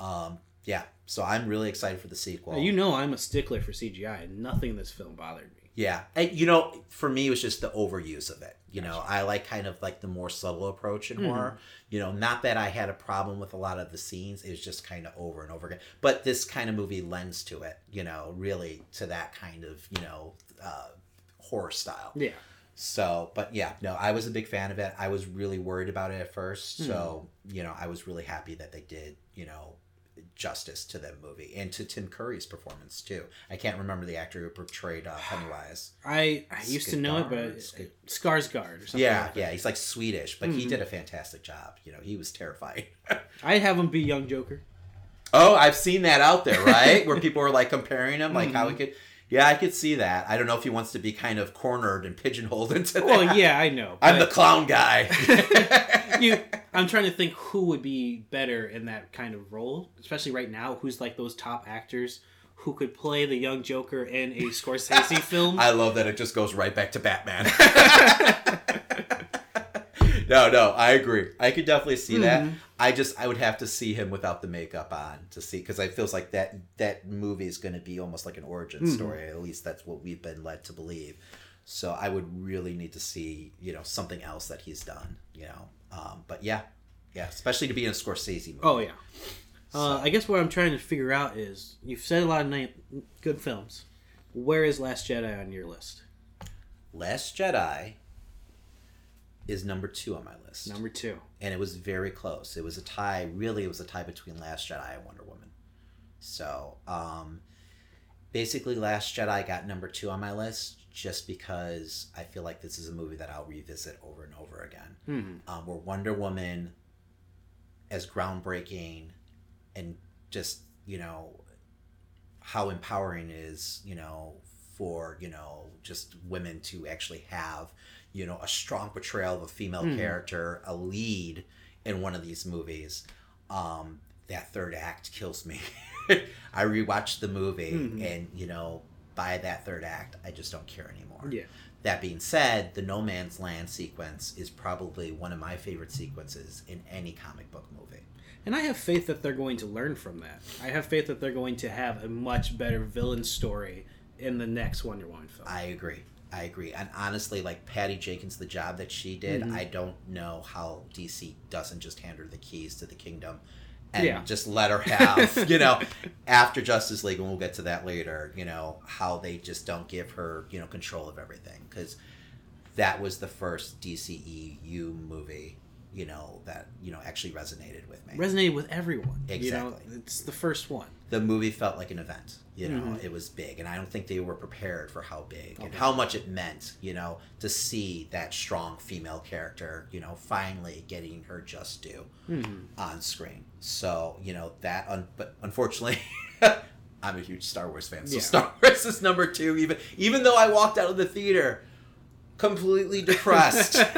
Um yeah. So i'm really excited for the sequel. You know I'm a stickler for CGI, and nothing in this film bothered me. yeah. And you know for me it was just the overuse of it you know i like kind of like the more subtle approach in Mhm. horror you know not that i had a problem with a lot of the scenes it was just kind of over and over again but this kind of movie lends to it you know really to that kind of you know uh, horror style Yeah, so, but yeah, no, I was a big fan of it. I was really worried about it at first. So, you know, I was really happy that they did, you know, justice to that movie and to Tim Curry's performance too. I can't remember the actor who portrayed uh, Pennywise. I I used to know it, but Skarsgård. Skarsgård or something. Yeah, like yeah, he's like Swedish, but he Mhm. did a fantastic job. You know, he was terrifying. I'd have him be young Joker. oh, I've seen that out there, right? Where people were like comparing him, like how he could. Yeah, I could see that. I don't know if he wants to be kind of cornered and pigeonholed into that. Well, yeah, I know. I'm the clown guy. you, I'm trying to think who would be better in that kind of role, especially right now. Who's like those top actors who could play the young Joker in a Scorsese film? I love that it just goes right back to Batman. no, no, I agree. I could definitely see that. Mhm. I just I would have to see him without the makeup on to see because I feels like that that movie is going to be almost like an origin Mhm. story. At least that's what we've been led to believe. So I would really need to see you know something else that he's done. You know, um, but yeah, yeah, especially to be in a Scorsese movie. Oh yeah. Uh, I guess what I'm trying to figure out is you've said a lot of good films. Where is Last Jedi on your list? Last Jedi is number two on my list. Number two. and it was very close. It was a tie. Really, it was a tie between Last Jedi and Wonder Woman. So, um, basically, Last Jedi got number two on my list just because I feel like this is a movie that I'll revisit over and over again. Hmm. Um, where Wonder Woman, as groundbreaking, and just you know how empowering it is, you know, for you know just women to actually have you know a strong portrayal of a female Mhm. character, a lead in one of these movies. Um, that third act kills me. I rewatched the movie, Mhm. and you know, by that third act, I just don't care anymore. Yeah. That being said, the No Man's Land sequence is probably one of my favorite sequences in any comic book movie. And I have faith that they're going to learn from that. I have faith that they're going to have a much better villain story in the next Wonder Woman film. I agree. I agree. And honestly, like Patty Jenkins, the job that she did, Mhm. I don't know how DC doesn't just hand her the keys to the kingdom and Yeah. just let her have, you know, after Justice League, and we'll get to that later, you know, how they just don't give her, you know, control of everything. Because that was the first DCEU movie, you know, that, you know, actually resonated with me. Resonated with everyone. You know, Exactly. it's the first one. the movie felt like an event. You know, Mhm. it was big, and I don't think they were prepared for how big and how much it meant. You know, to see that strong female character, you know, finally getting her just due Mhm. on screen. So you know that, un- but unfortunately. I'm a huge Star Wars fan, so Yeah. Star Wars is number two. Even even though I walked out of the theater completely depressed,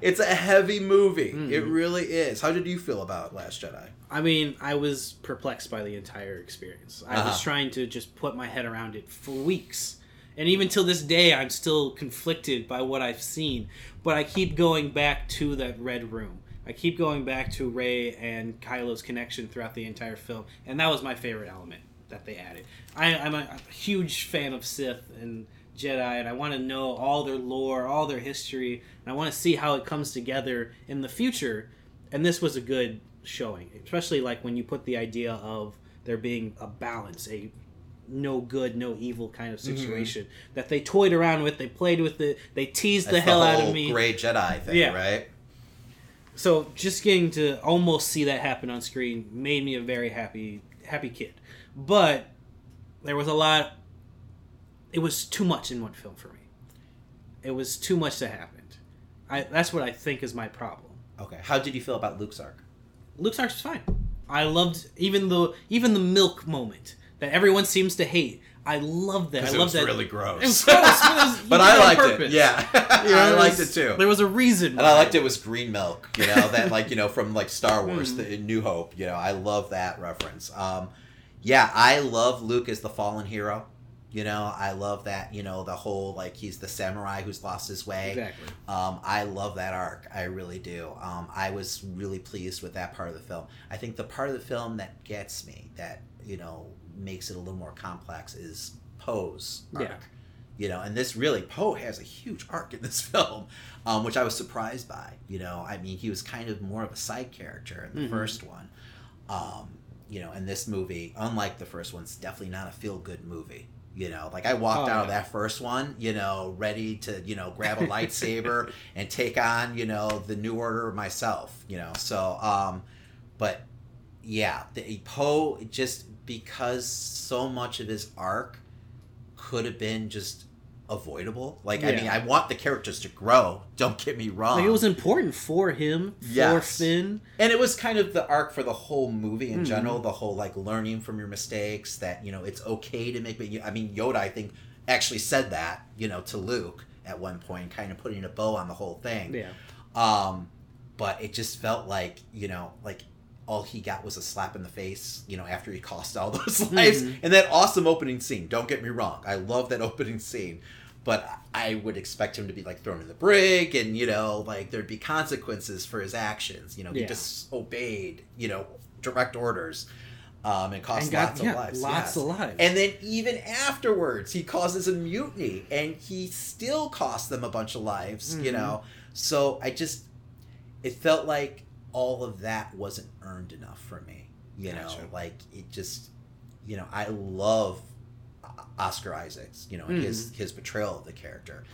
it's a heavy movie. It Mhm. really is. How did you feel about Last Jedi? I mean, I was perplexed by the entire experience. I was Uh-huh. trying to just put my head around it for weeks. And even till this day, I'm still conflicted by what I've seen. But I keep going back to that red room. I keep going back to Rey and Kylo's connection throughout the entire film. And that was my favorite element that they added. I, I'm a, a huge fan of Sith and Jedi, and I want to know all their lore, all their history, and I want to see how it comes together in the future. And this was a good showing, especially like when you put the idea of there being a balance, a no good, no evil kind of Mm-hmm. situation that they toyed around with, they played with it, they teased the That's hell out whole of me. Gray Jedi thing, Yeah. right? So just getting to almost see that happen on screen made me a very happy happy kid. But there was a lot it was too much in one film for me. It was too much that happened. I that's what I think is my problem. Okay. How did you feel about Luke's arc? Luke's arc was fine. I loved even the even the milk moment that everyone seems to hate. I loved that. I loved that. gross. It was really gross, but it was- but I it on liked it. purpose. Yeah, You know, I there liked it too. There was a reason. And I liked it was green milk, you know, that like, you know, from like Star Wars, Hmm. the New Hope, you know, I love that reference. Um, yeah, I love Luke as the fallen hero. You know, I love that, you know, the whole like he's the samurai who's lost his way. Exactly. Um, I love that arc. I really do. Um, I was really pleased with that part of the film. I think the part of the film that gets me, that you know, makes it a little more complex, is Poe's arc. Yeah. You know, and this really Poe has a huge arc in this film, um, which I was surprised by. You know, I mean, he was kind of more of a side character in the Mhm. first one. Um, you know, and this movie, unlike the first one, it's definitely not a feel good movie. You know, like I walked Oh, out of that first one, you know, ready to, you know, grab a lightsaber and take on, you know, the New Order myself, you know. So, um, but yeah, the Poe just because so much of his arc could have been just avoidable. Like, I mean, I want the characters to grow. Don't get me wrong. Like it was important for him, for Finn. and it was kind of the arc for the whole movie in Mhm. general. The whole like learning from your mistakes. That you know, it's okay to make. I mean, Yoda, I think, actually said that you know to Luke at one point, kind of putting a bow on the whole thing. Yeah. Um, but it just felt like you know, like all he got was a slap in the face. You know, after he cost all those lives, Mhm. and that awesome opening scene. Don't get me wrong, I love that opening scene. but I would expect him to be like thrown in the brig, and you know, like there'd be consequences for his actions. You know, he disobeyed, you know, direct orders, um, and cost And got- lots yeah, of lives. lots yes. of lives. And then even afterwards, he causes a mutiny, and he still costs them a bunch of lives. You Mhm. know, so I just it felt like all of that wasn't earned enough for me. You know, like it just, you know, I love Oscar Isaacs. You know, and his Mm-hmm. his portrayal of the character.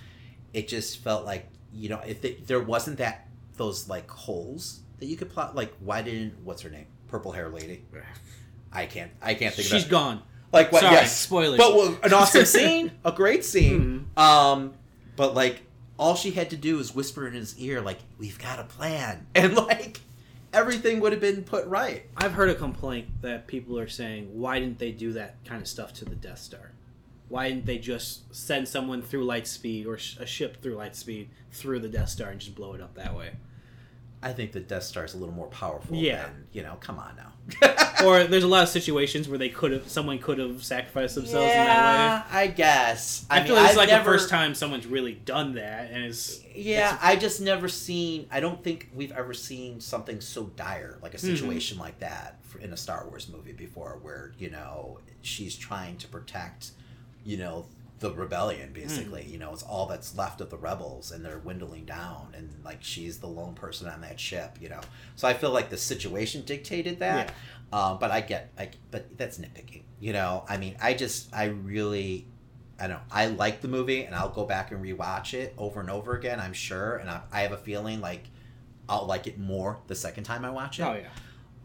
It just felt like you know if it, there wasn't that those like holes that you could plot. Like why didn't what's her name purple hair lady? I can't I can't think She's of that. She's gone. Like what? Sorry, yes, spoilers. But well, an awesome scene, a great scene. Mhm. Um, but like all she had to do was whisper in his ear, like, "We've got a plan," and like everything would have been put right. I've heard a complaint that people are saying, why didn't they do that kind of stuff to the Death Star? Why didn't they just send someone through light speed or sh- a ship through light speed through the Death Star and just blow it up that way? I think the Death Star is a little more powerful. Yeah. than, you know, come on now. or there's a lot of situations where they could have, someone could have sacrificed themselves in that way. I guess. I, I, feel mean, like it's like never, the first time someone's really done that, and it's Yeah, I just never seen. I don't think we've ever seen something so dire, like a Mm-hmm. situation like that, for, in a Star Wars movie before, where you know she's trying to protect, you know, the rebellion. Basically, Mm. you know, it's all that's left of the rebels, and they're dwindling down, and like she's the lone person on that ship. You know, so I feel like the situation dictated that. Um, but I get, like, but that's nitpicking. You know, I mean, I just, I really, I don't know. I like the movie, and I'll go back and rewatch it over and over again. I'm sure, and I, I have a feeling like I'll like it more the second time I watch it. oh yeah,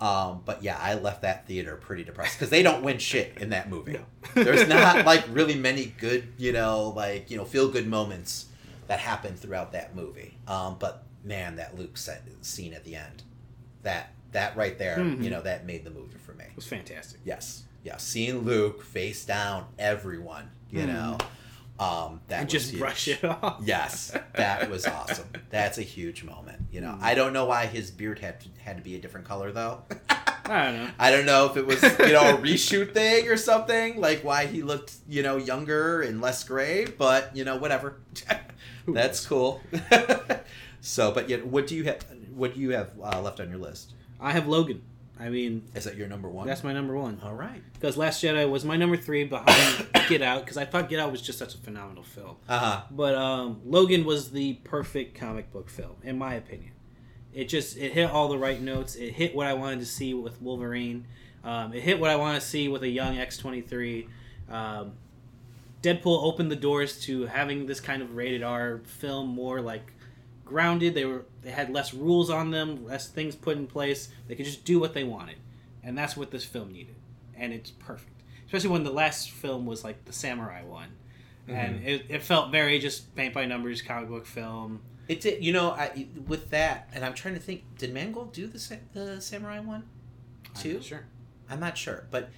Um, but yeah, I left that theater pretty depressed because they don't win shit in that movie. There's not like really many good, you know, like you know, feel good moments that happen throughout that movie. Um, but man, that Luke set scene at the end, that that right there, Mhm. you know, that made the movie for me. it was fantastic. Yes, yeah, seeing Luke face down everyone, you know, um, that. And just huge. brush it off. Yes, that was awesome. That's a huge moment. You know, I don't know why his beard had to, had to be a different color though. I don't know. I don't know if it was you know a reshoot thing or something, like why he looked you know younger and less gray. But you know whatever, that's cool. so, but yet, what do you have? What do you have uh, left on your list? I have Logan. I mean, Is that your number one? that's my number one. All right. Because Last Jedi was my number three behind Get Out, because I thought Get Out was just such a phenomenal film. Uh huh. But um, Logan was the perfect comic book film, in my opinion. It just it hit all the right notes. It hit what I wanted to see with Wolverine. Um, it hit what I want to see with a young X twenty three. Um, Deadpool opened the doors to having this kind of rated R film more like grounded. They were they had less rules on them, less things put in place. They could just do what they wanted, and that's what this film needed, and it's perfect. Especially when the last film was like the samurai one, mm-hmm. and it, it felt very just paint by numbers comic book film. It did. You know, I with that, and I'm trying to think. Did Mangold do the the samurai one? I'm Too? not sure. I'm not sure, but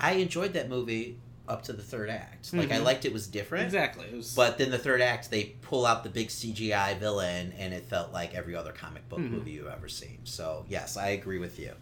I enjoyed that movie up to the third act. Like I Mhm. liked it was different. Exactly. It was, But then the third act, they pull out the big CGI villain, and it felt like every other comic book Mhm. movie you've ever seen. So yes, I agree with you.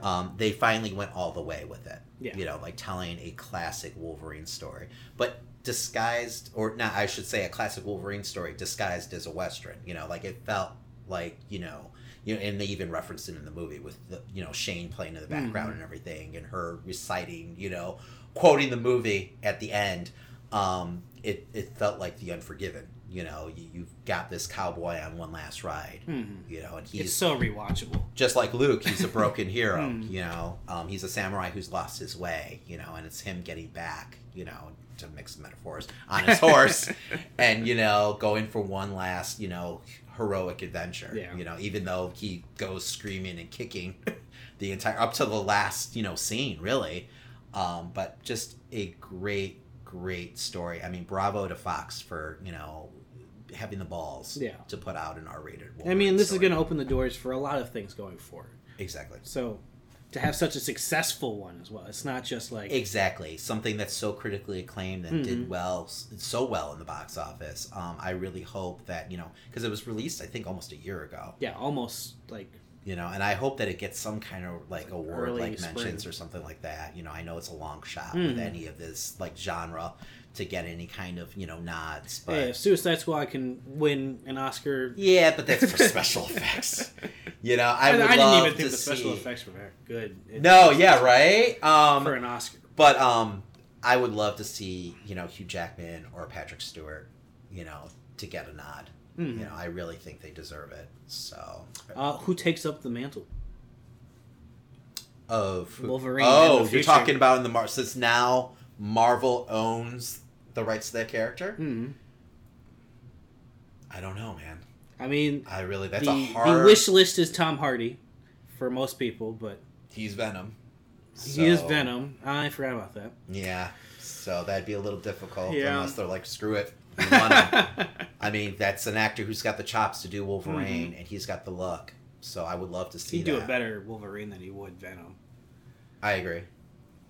Um, they finally went all the way with it. Yeah. You know, like telling a classic Wolverine story, but disguised, or not, I should say, a classic Wolverine story disguised as a western. You know, like it felt like you know. You know, and they even referenced it in the movie with the you know Shane playing in the background Mhm. and everything, and her reciting, you know, quoting the movie at the end. Um, it it felt like the Unforgiven. You know, you, you've got this cowboy on one last ride. Mhm. You know, and it's he's so rewatchable. just like Luke. He's a broken hero. Hmm. You know, um, he's a samurai who's lost his way. You know, and it's him getting back. You know, to mix metaphors on his horse, and you know, going for one last you know heroic adventure. Yeah. You know, even though he goes screaming and kicking the entire up to the last you know scene really, um, but just a great great story. I mean, bravo to Fox for you know having the balls Yeah. to put out an R-rated. I mean, this is going to open the doors for a lot of things going forward. exactly. So, to have such a successful one as well, it's not just like Exactly, something that's so critically acclaimed and Mhm. did well, so well in the box office. Um, I really hope that you know, because it was released, I think, almost a year ago. yeah, almost like You know, and I hope that it gets some kind of like award, like mentions or something like that. You know, I know it's a long shot with Mhm. any of this like genre to get any kind of you know nods. But if Suicide Squad can win an Oscar, yeah, but that's for special effects. You know, I I, would I didn't love even think to the special see- effects were very good. It- No, yeah, right. Um, for an Oscar. But um, I would love to see you know Hugh Jackman or Patrick Stewart, you know, to get a nod. Mhm. You know, I really think they deserve it. So Uh, who takes up the mantle? of Wolverine in Oh, you're talking about in the Mar. Since now Marvel owns the rights to that character. Hmm. I don't know, man. I mean, I really that's the, a hard. the wish list is Tom Hardy for most people, but He's Venom. he is Venom. I forgot about that. Yeah, so that'd be a little difficult Yeah. unless they're like, screw it. We want him." I mean, that's an actor who's got the chops to do Wolverine, and he's got the look. So I would love to see He'd do that. it better Wolverine than he would Venom. I agree.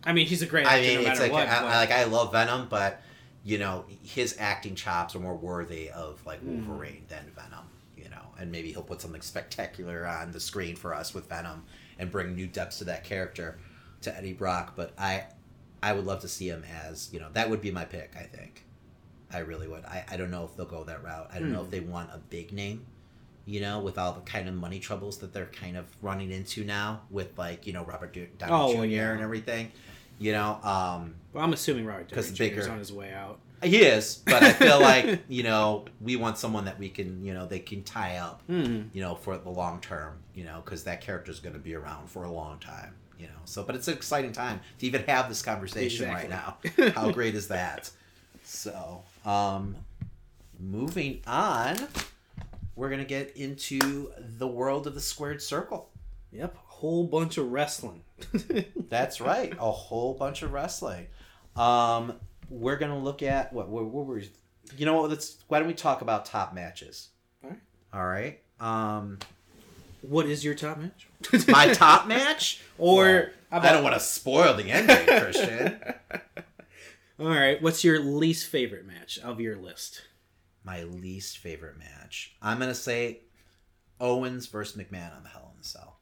I mean, he's a great I actor mean, no it's matter like what. I, but- like I love Venom, but you know his acting chops are more worthy of like Mm. Wolverine than Venom. You know, and maybe he'll put something spectacular on the screen for us with Venom and bring new depths to that character to Eddie Brock. But I, I would love to see him as you know that would be my pick. I think, I really would. I, I don't know if they'll go that route. I don't know Hmm. if they want a big name. You know, with all the kind of money troubles that they're kind of running into now, with like you know Robert Do- Downey Oh, Jr. yeah. and everything, you know, um, well, I'm assuming Robert Downey Jr. is on his way out. he is, but I feel like you know we want someone that we can you know they can tie up Hmm. you know for the long term you know because that character is going to be around for a long time you know so but it's an exciting time to even have this conversation right now how great is that so um moving on we're gonna get into the world of the squared circle Yep, a whole bunch of wrestling. That's right. A whole bunch of wrestling. Um, we're gonna look at what? What, what were? You know what? Let's. Why don't we talk about top matches? Alright. All right. Um, what is your top match? my top match, Or Well, how I don't want to spoil the ending, Christian. All right, what's your least favorite match of your list? my least favorite match. I'm gonna say Owens versus McMahon on the Hell in a Cell.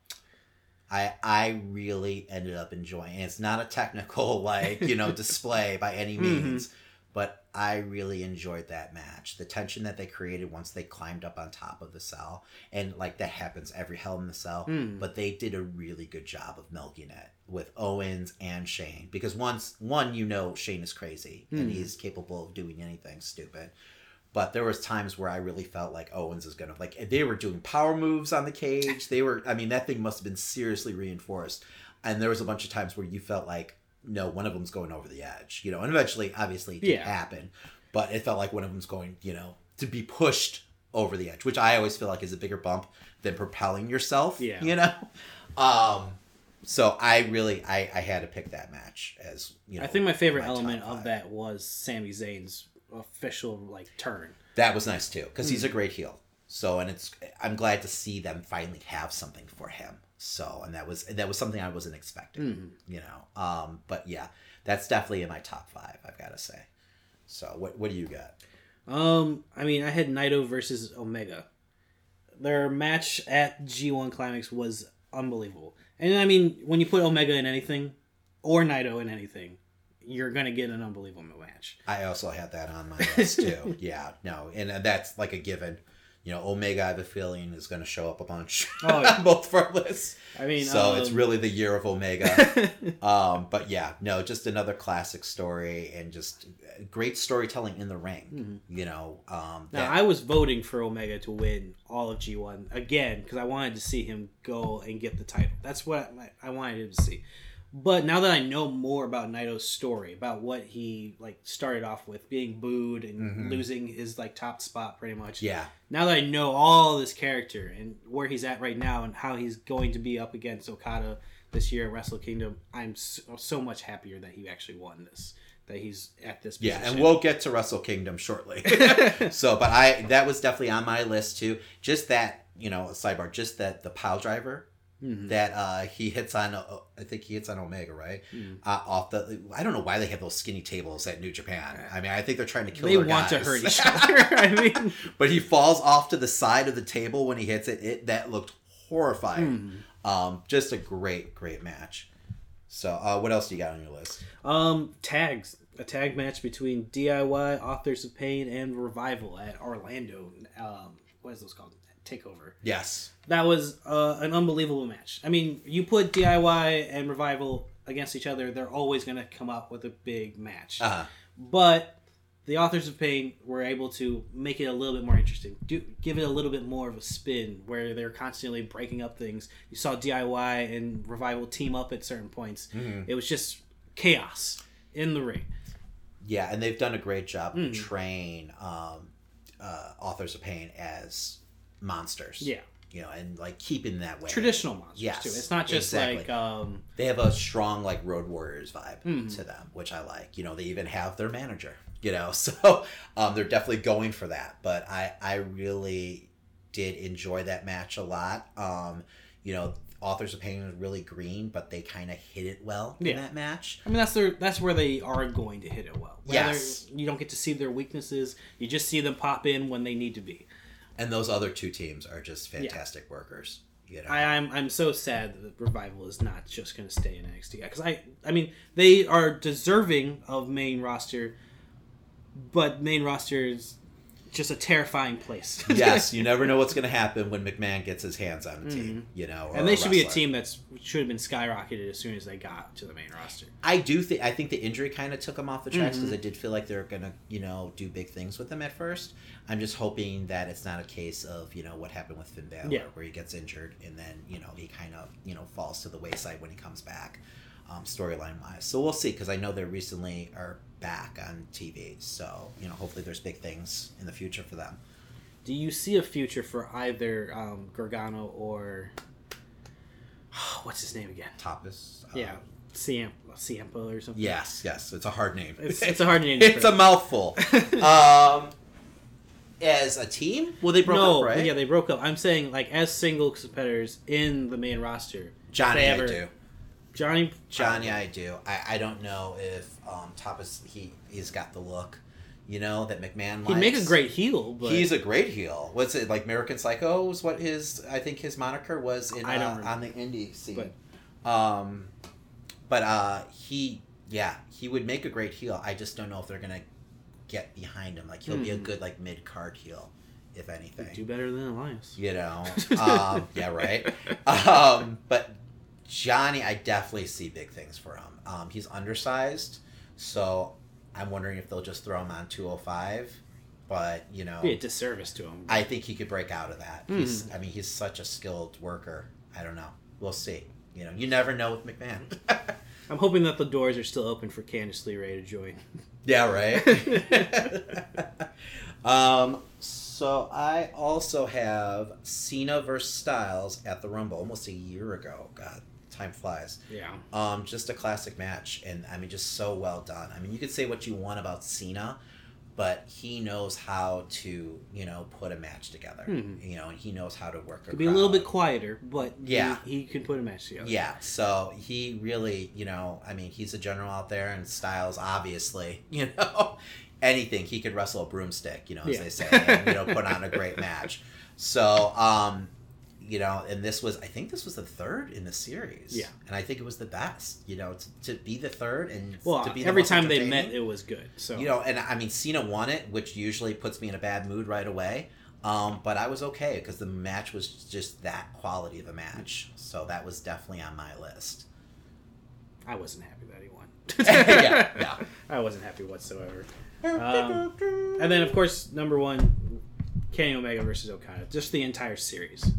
I I really ended up enjoying. And it's not a technical like you know display by any mm-hmm. means, but I really enjoyed that match. The tension that they created once they climbed up on top of the cell, and like that happens every Hell in the Cell. Hmm. But they did a really good job of milking it with Owens and Shane because once one you know Shane is crazy and Hmm. he's capable of doing anything stupid. But there was times where I really felt like Owens is gonna like they were doing power moves on the cage. They were I mean that thing must have been seriously reinforced. And there was a bunch of times where you felt like no, one of them's going over the edge, you know. And eventually, obviously, it did Yeah. happen, but it felt like one of them's going, you know, to be pushed over the edge, which I always feel like is a bigger bump than propelling yourself. Yeah. you know. Um, so I really I I had to pick that match as you know. I think my favorite my element of that was Sami Zayn's official like turn. That was nice too, because Hmm. he's a great heel. So, and it's I'm glad to see them finally have something for him. So, and that was that was something I wasn't expecting. Mhm. You know, um, but yeah, that's definitely in my top five. I've got to say. So, what what do you got? Um, I mean, I had Naito versus Omega. Their match at G1 Climax was unbelievable. And I mean, when you put Omega in anything, or Naito in anything, you're gonna get an unbelievable match. I also had that on my list too. yeah, no, and that's like a given. You know, Omega, I have a feeling is going to show up a bunch Oh, yeah. on both of our lists. I mean, so um, it's really the year of Omega. um, but yeah, no, just another classic story and just great storytelling in the ring. You know, um, Mm-hmm. Now that- I was voting for Omega to win all of G1 again because I wanted to see him go and get the title. That's what I, I wanted him to see. But now that I know more about Naito's story, about what he like started off with, being booed and Mhm. losing his like top spot pretty much. yeah, Now that I know all this character and where he's at right now and how he's going to be up against Okada this year at Wrestle Kingdom, I'm so, so much happier that he actually won this. That he's at this. yeah, and we'll get to Wrestle Kingdom shortly. so, but I that was definitely on my list too. Just that, you know, sidebar, just that the pile driver Mhm. that uh he hits on uh, I think he hits on Omega, right? Mhm. Uh, off the I don't know why they have those skinny tables at New Japan. I mean, I think they're trying to kill they want to hurt each other. I mean. but he falls off to the side of the table when he hits it. It that looked horrifying. Hmm. Um, just a great, great match. So, uh, what else do you got on your list? Um, tags. a tag match between DIY, Authors of Pain, and Revival at Orlando. Um, what is those called? Takeover. Yes. That was uh, an unbelievable match. I mean, you put DIY and Revival against each other, they're always going to come up with a big match. Uh huh. But the authors of pain were able to make it a little bit more interesting do give it a little bit more of a spin where they're constantly breaking up things you saw diy and revival team up at certain points it was just chaos in the ring Yeah, and they've done a great job Mm. portraying um, uh, authors of pain as monsters. yeah you know, and like keeping that way. traditional monsters Yes, too it's not just exactly. like um They have a strong like Road Warriors vibe Mhm. to them, which I like. You know, they even have their manager. You know, so um, they're definitely going for that. But I I really did enjoy that match a lot. Um, you know, Authors of Pain was really green, but they kind of hit it well in that match. I mean that's their that's where they are going to hit it well. Whether Yes. you don't get to see their weaknesses, you just see them pop in when they need to be. And those other two teams are just fantastic workers. You know, I, I'm I'm so sad that Revival is not just going to stay in NXT because I I mean they are deserving of main roster, but main roster is just a terrifying place. yes, you never know what's going to happen when McMahon gets his hands on the team. You know, Mm-hmm. and they should be a team that's should have been skyrocketed as soon as they got to the main roster. I do think I think the injury kind of took them off the tracks Mm-hmm. because I did feel like they were gonna you know do big things with them at first. I'm just hoping that it's not a case of you know what happened with Finn Balor Yeah. where he gets injured and then you know he kind of you know falls to the wayside when he comes back, um, storyline wise. So we'll see because I know they recently are back on TV. So you know hopefully there's big things in the future for them. Do you see a future for either um, Gargano or what's his name again? Tapas. uh, Yeah, Ciampa, Ciampa or something. Yes, yes, it's a hard name. It's, it's a hard name. it's a mouthful. um, as a team, well, they broke no, up, right? yeah, they broke up. I'm saying like as single competitors in the main roster. Johnny, they I ever- do. Johnny, Johnny, I do. I, I don't know if um, Tapas he he's got the look, you know, that McMahon likes. he'd make a great heel, but He's a great heel. What's it like? American Psycho was what his I think his moniker was in uh, on the indie scene. But- um, but uh, he yeah he would make a great heel. I just don't know if they're gonna get behind him. Like he'll be a Hmm. good like mid card heel, if anything. do better than Elias. you know um, yeah right um, but johnny i definitely see big things for him um, he's undersized so i'm wondering if they'll just throw him on 205 but you know Be a disservice to him. i think he could break out of that he's i mean he's such a skilled worker i don't know we'll see you know you never know with mcmahon I'm hoping that the doors are still open for Candice LeRae to join. Yeah, right. um, so I also have Cena versus Styles at the Rumble almost a year ago. God, time flies. Yeah. Um, just a classic match, and I mean, just so well done. I mean, you could say what you want about Cena, but he knows how to, you know, put a match together. Mhm. You know, and he knows how to work. A Could be a little bit quieter, but Yeah. he, he can put a match together. Yeah, so he really, you know, I mean, he's a general out there, and Styles, obviously, you know, anything he could wrestle a broomstick, you know, as Yeah. they say, and you know, put on a great match. So, um, you know, and this was, I think this was the third in the series, Yeah. and I think it was the best, you know, to, to be the third and Well, to be the every time they met, it was good. So You know, and I mean, Cena won it, which usually puts me in a bad mood right away. Um, but I was okay because the match was just that quality of a match. So that was definitely on my list. I wasn't happy that he won. yeah, yeah. I wasn't happy whatsoever. Um, and then, of course, number one, Kenny Omega versus Okada. Just the entire series.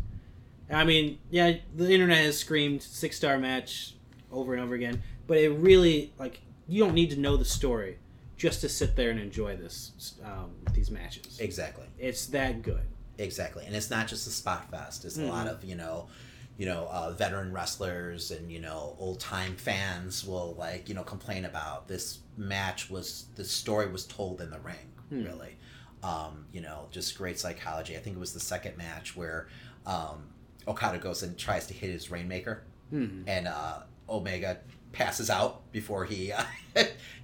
I mean, yeah, the internet has screamed six star match over and over again, but it really like you don't need to know the story just to sit there and enjoy this um, these matches. Exactly, It's that good. exactly. And it's not just a spot fest. It's a lot of you know, you know, uh, veteran wrestlers and you know, old time fans will like you know complain about this match was the story was told in the ring Hmm. really. Um, you know, just great psychology. I think it was the second match where um, Okada goes and tries to hit his Rainmaker. Hmm. and uh, Omega passes out before he uh,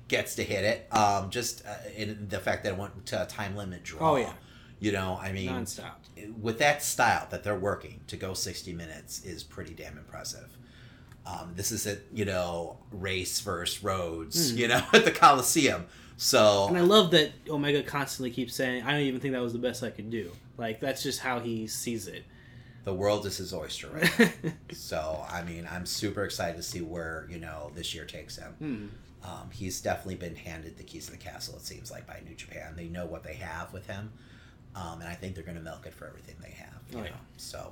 gets to hit it. Um, just uh, in the fact that it went to a time limit draw. Oh, yeah. You know, I mean, Nonstop. with that style that they're working to go 60 minutes is pretty damn impressive. Um, this isn't you know race versus Rhodes, Hmm. you know, at the Coliseum. So And I love that Omega constantly keeps saying, "I don't even think that was the best I could do." Like that's just how he sees it. The world is his oyster right now. so I mean, I'm super excited to see where you know this year takes him. Hmm. Um, he's definitely been handed the keys to the castle. It seems like by New Japan, they know what they have with him, um, and I think they're going to milk it for everything they have. You Oh, know? So,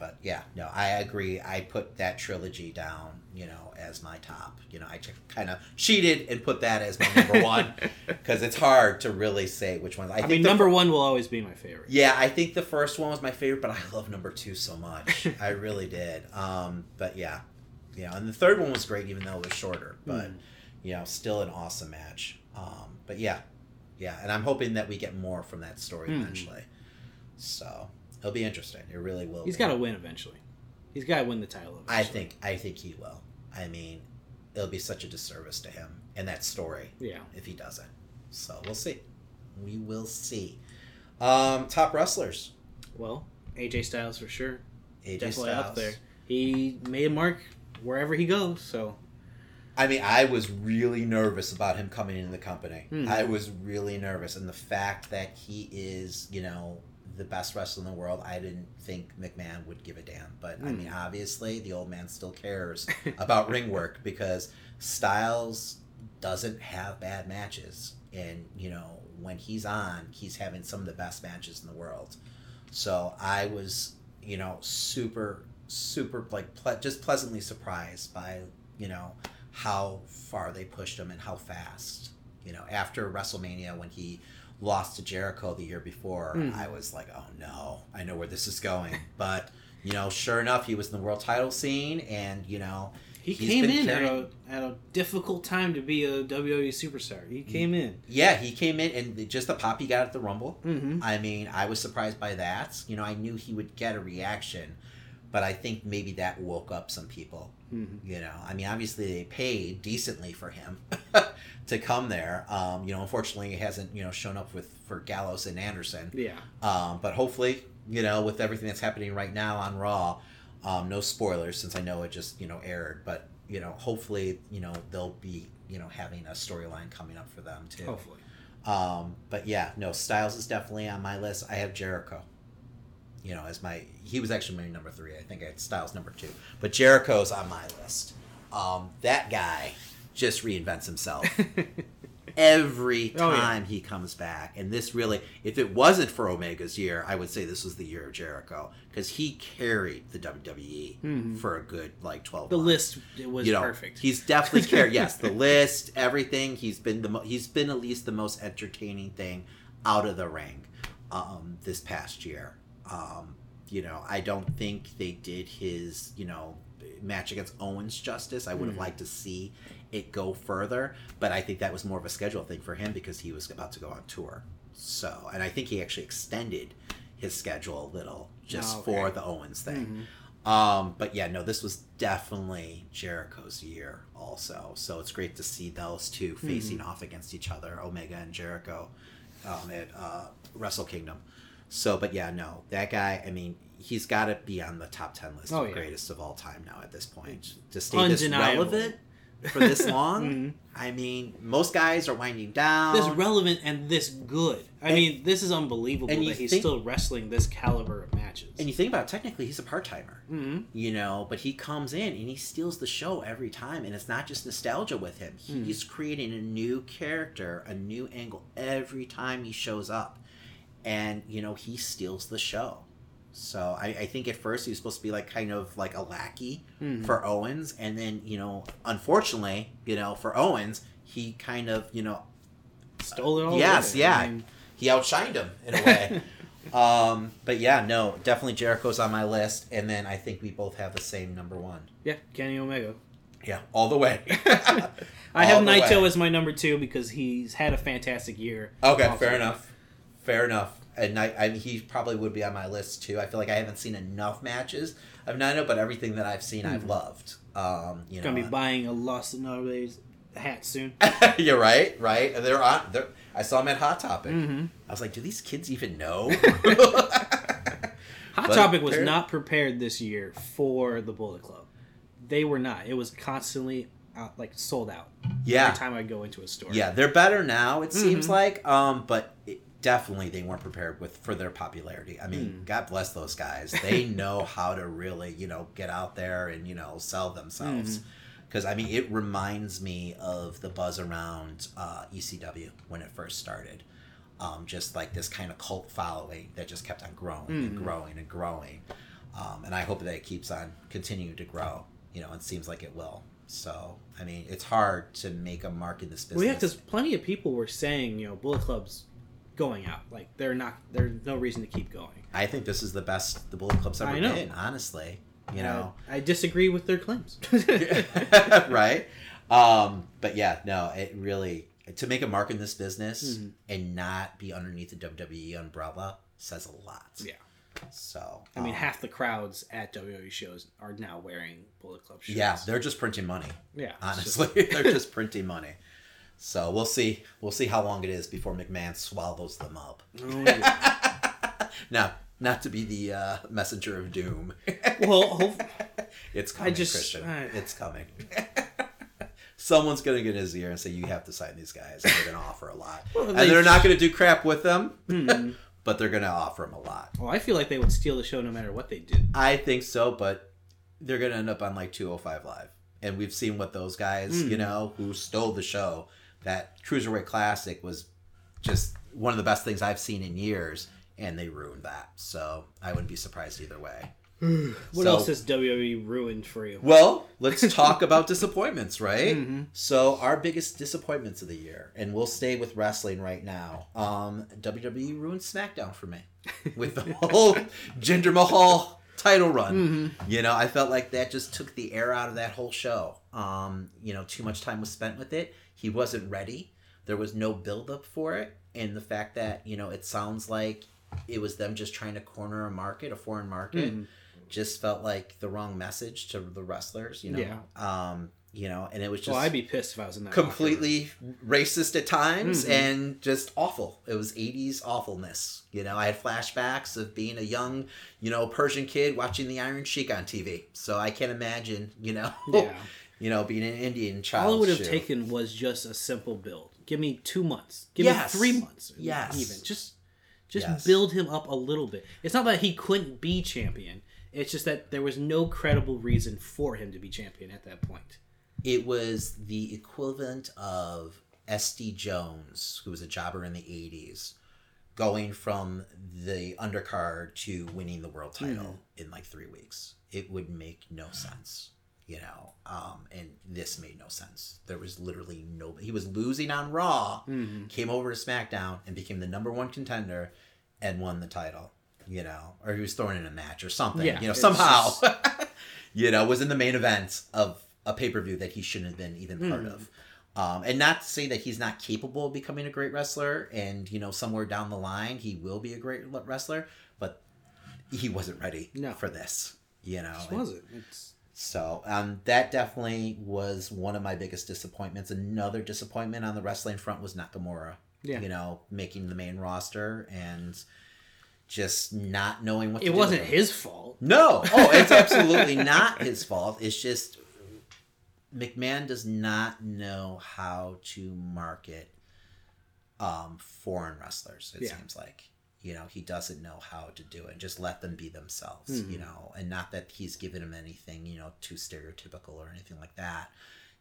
but yeah, no, I agree. I put that trilogy down, you know, as my top. You know, I kind of cheated and put that as my number one because it's hard to really say which one. I, I, think mean, number fir- one will always be my favorite. yeah, I think the first one was my favorite, but I love number two so much. I really did. Um, but yeah, you know, and the third one was great, even though it was shorter. But Mm. you know, still an awesome match. Um, but yeah, yeah, and I'm hoping that we get more from that story Mhm. eventually. So it'll be interesting. It really will. He's got to win eventually. He's got to win the title. I think. I think he will. I mean, it'll be such a disservice to him and that story Yeah. if he doesn't. So we'll see. We will see. Um, top wrestlers. Well, AJ Styles for sure. AJ Definitely Styles. up there. He made a mark wherever he goes. So I mean, I was really nervous about him coming into the company. Hmm. I was really nervous, and the fact that he is, you know, the best wrestler in the world, I didn't think McMahon would give a damn. But I Hmm. mean, obviously, the old man still cares about ring work because Styles doesn't have bad matches, and you know, when he's on, he's having some of the best matches in the world. So I was, you know, super, super like ple- just pleasantly surprised by, you know, how far they pushed him and how fast. You know, after WrestleMania when he lost to Jericho the year before, Mhm. I was like, oh no, I know where this is going. But you know, sure enough, he was in the world title scene, and you know, he came in at a, at a difficult time to be a WWE superstar. He came in. yeah, he came in and just the pop he got at the Rumble. Mm-hmm. I mean, I was surprised by that. You know, I knew he would get a reaction, but I think maybe that woke up some people. Mm-hmm. You know, I mean, obviously they paid decently for him to come there. Um, you know, unfortunately, he hasn't you know shown up with for Gallows and Anderson. Yeah. Um, but hopefully, you know, with everything that's happening right now on Raw, um, no spoilers since I know it just you know aired. But you know, hopefully, you know they'll be you know having a storyline coming up for them too. Hopefully. Um, but yeah, no, Styles is definitely on my list. I have Jericho. You know, as my he was actually my number three. I think I had Styles number two, but Jericho's on my list. Um, that guy just reinvents himself every Oh, yeah. time he comes back, and this really, if it wasn't for Omega's year, I would say this was the year of Jericho because he carried the WWE Mhm. for a good like twelve. The months list it was you know, perfect. He's definitely carried. yes, the list, everything. He's been the mo- he's been at least the most entertaining thing out of the ring um, this past year. Um, you know, I don't think they did his you know match against Owens justice. I would have Mhm. liked to see it go further, but I think that was more of a schedule thing for him because he was about to go on tour. So, and I think he actually extended his schedule a little just Oh, okay. for the Owens thing. Mhm. Um, but yeah, no, this was definitely Jericho's year also. So it's great to see those two facing off against each other, Omega and Jericho, um, at uh, Wrestle Kingdom. So, but yeah, no, that guy. I mean, he's got to be on the top ten list Oh, of yeah. greatest of all time now at this point. To stay this relevant for this long, Mhm. I mean, most guys are winding down. This relevant and this good. I And- mean, this is unbelievable that he's think- still wrestling this caliber of matches. and you think about it, technically, he's a part timer. Mhm. you know but he comes in and he steals the show every time and it's not just nostalgia with him Hmm. he's creating a new character a new angle every time he shows up and you know he steals the show so I, I think at first he was supposed to be like kind of like a lackey Mhm. for owens and then you know unfortunately you know for owens he kind of you know Stole it all. yes it. yeah I mean, he outshined him in a way um but yeah no definitely jericho's on my list and then i think we both have the same number one yeah, Kenny Omega. yeah, all the way. I have All Naito way. as my number two because he's had a fantastic year. Okay, fair enough. Fair enough. And I, I, he probably would be on my list too. I feel like I haven't seen enough matches of Naito, but everything that I've seen, I've Hmm. loved. Um, you know, Gonna be buying a Lost in Nowadays hat soon. you're right, right. They're on. They're, I saw them at Hot Topic. hmm I was like, do these kids even know? Hot But Topic was not prepared this year for the Bullet Club. they were not. It was constantly out, like sold out Yeah. every time I go into a store. Yeah, they're better now. It seems Mm-hmm. like, um, but it, definitely they weren't prepared with for their popularity. I mean, God bless those guys. They know how to really, you know, get out there and you know sell themselves. Because I mean, it reminds me of the buzz around uh, ECW when it first started. Um, just like this kind of cult following that just kept on growing and Mm-hmm. growing and growing. Um, and I hope that it keeps on continuing to grow. You know, it seems like it will. So, I mean, it's hard to make a mark in this business. Well, yeah, because plenty of people were saying, you know, Bullet Club's going out. Like they're not. There's no reason to keep going. I think this is the best the Bullet Club's ever I know. been, honestly. You know, I, I disagree with their claims. right? Um, but yeah, no, it really to make a mark in this business Mm-hmm. and not be underneath the WWE umbrella says a lot. yeah. So I mean, um, half the crowds at WWE shows are now wearing Bullet Club shirts. yeah, they're just printing money. yeah. it's just- Honestly, they're just printing money. So we'll see. We'll see how long it is before McMahon swallows them up. Oh, yeah. Now, not to be the uh, messenger of doom. well, hope, It's coming, just- Christian. I- It's coming. Someone's gonna get in his ear and say, "You have to sign these guys." And they're gonna offer a lot, Well, and they- they're not gonna do crap with them, Hmm. but they're gonna offer them a lot. well, I feel like they would steal the show no matter what they did. I think so, but they're gonna end up on like 205 Live, and we've seen what those guys, Hmm. you know, who stole the show. That Cruiserweight Classic was just one of the best things I've seen in years, and they ruined that. So I wouldn't be surprised either way. What So- else has WWE ruined for you? Well, let's talk about disappointments, right? Mm-hmm. So, our biggest disappointments of the year, and we'll stay with wrestling right now. Um, WWE ruined SmackDown for me with the whole Jinder Mahal title run. Mm-hmm. You know, I felt like that just took the air out of that whole show. Um, you know, too much time was spent with it. He wasn't ready. There was no buildup for it, and the fact that you know it sounds like it was them just trying to corner a market, a foreign market Mm-hmm. just felt like the wrong message to the wrestlers, you know. Yeah. Um, you know, and it was just well, I'd be pissed if I was in that. completely racist at times Mhm. and just awful. It was 80s awfulness. You know, I had flashbacks of being a young, you know, Persian kid watching the Iron Sheik on TV. So I can't imagine, you know, Yeah. you know, being an Indian child. All it would have shoe. taken was just a simple build. Give me two months. Give Yes. me three months. Yes. Even just just Yes. build him up a little bit. It's not that he couldn't be champion. It's just that there was no credible reason for him to be champion at that point. It was the equivalent of S.D. Jones, who was a jobber in the 80s, going from the undercard to winning the world title mm. in like three weeks. It would make no sense, you know. Um, and this made no sense. There was literally no. He was losing on Raw, came over to SmackDown, and became the number one contender and won the title, you know. Or he was thrown in a match or something, Yeah, you know, somehow. you know, was in the main event of a pay per view that he shouldn't have been even part Hmm. of. Um, and not to say that he's not capable of becoming a great wrestler, and you know, somewhere down the line he will be a great wrestler, but he wasn't ready No. for this. You know, Just wasn't. It's so um, that definitely was one of my biggest disappointments. Another disappointment on the wrestling front was Nakamura. Yeah. You know, making the main roster and just not knowing what to it wasn't his fault. No. Oh, it's absolutely not his fault. It's just McMahon does not know how to market um, foreign wrestlers, it Yeah. seems like. You know, he doesn't know how to do it. and Just let them be themselves, Mm-hmm. you know, and not that he's given him anything, you know, too stereotypical or anything like that.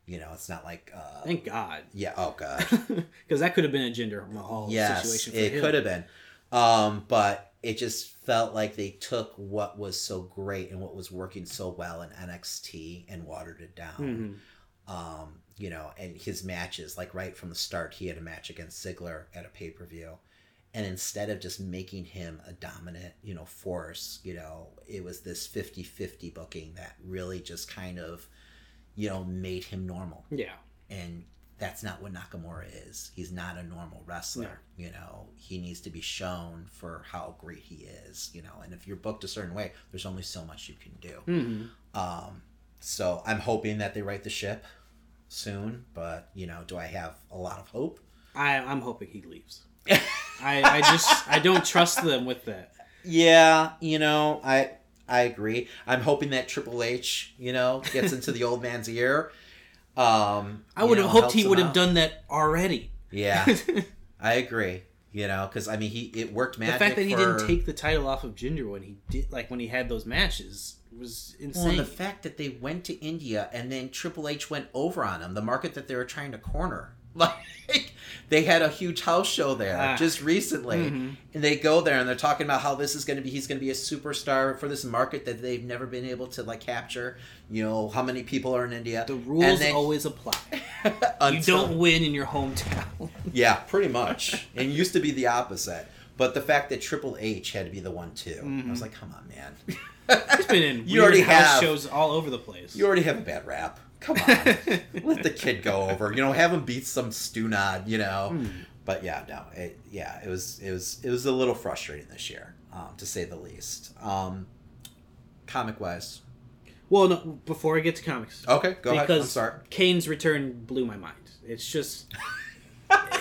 You know, it's not like, uh, Thank God, yeah, oh God. because that could have been a Jinder Mahal yes, situation. For it him. could have been. Um, but it just felt like they took what was so great and what was working so well in NXT and watered it down. Mhm. Um, you know, and his matches, like right from the start, he had a match against Ziggler at a pay per view. And instead of just making him a dominant, you know, force, you know, it was this 50 50 booking that really just kind of, you know, made him normal Yeah. and that's not what Nakamura is. He's not a normal wrestler. You know, he needs to be shown for how great he is. You know, and if you're booked a certain way, there's only so much you can do. hmm Um, so I'm hoping that they right the ship soon. But you know, do I have a lot of hope? I I'm hoping he leaves. I I just I don't trust them with that. Yeah, you know, I I agree. I'm hoping that Triple H, you know, gets into the old man's ear. Um, I would have hoped he him would have done that already. Yeah, I agree. You know, because I mean, he it worked the fact that he didn't take the title off of Jinder when he did, like when he had those matches, was Well, insane. and the fact that they went to India and then Triple H went over on them, the market that they were trying to corner. Like they had a huge house show there Ah. just recently, Mhm. and they go there and they're talking about how this is going to be. He's going to be a superstar for this market that they've never been able to like capture. You know how many people are in India. the rules then- always apply. you don't win in your hometown. Yeah, pretty much. it used to be the opposite. But the fact that Triple H had to be the one too, I was like, come on, man. He's been in You weird already house have. shows all over the place. You already have a bad rap. Come on. Let the kid go over. You know, have him beat some stew nod, you know. Hmm. But yeah, no. It, yeah, it was it was it was a little frustrating this year, um, to say the least. Um, comic wise. well, no, before I get to comics, Okay, go ahead. Because sorry. Kane's return blew my mind. It's just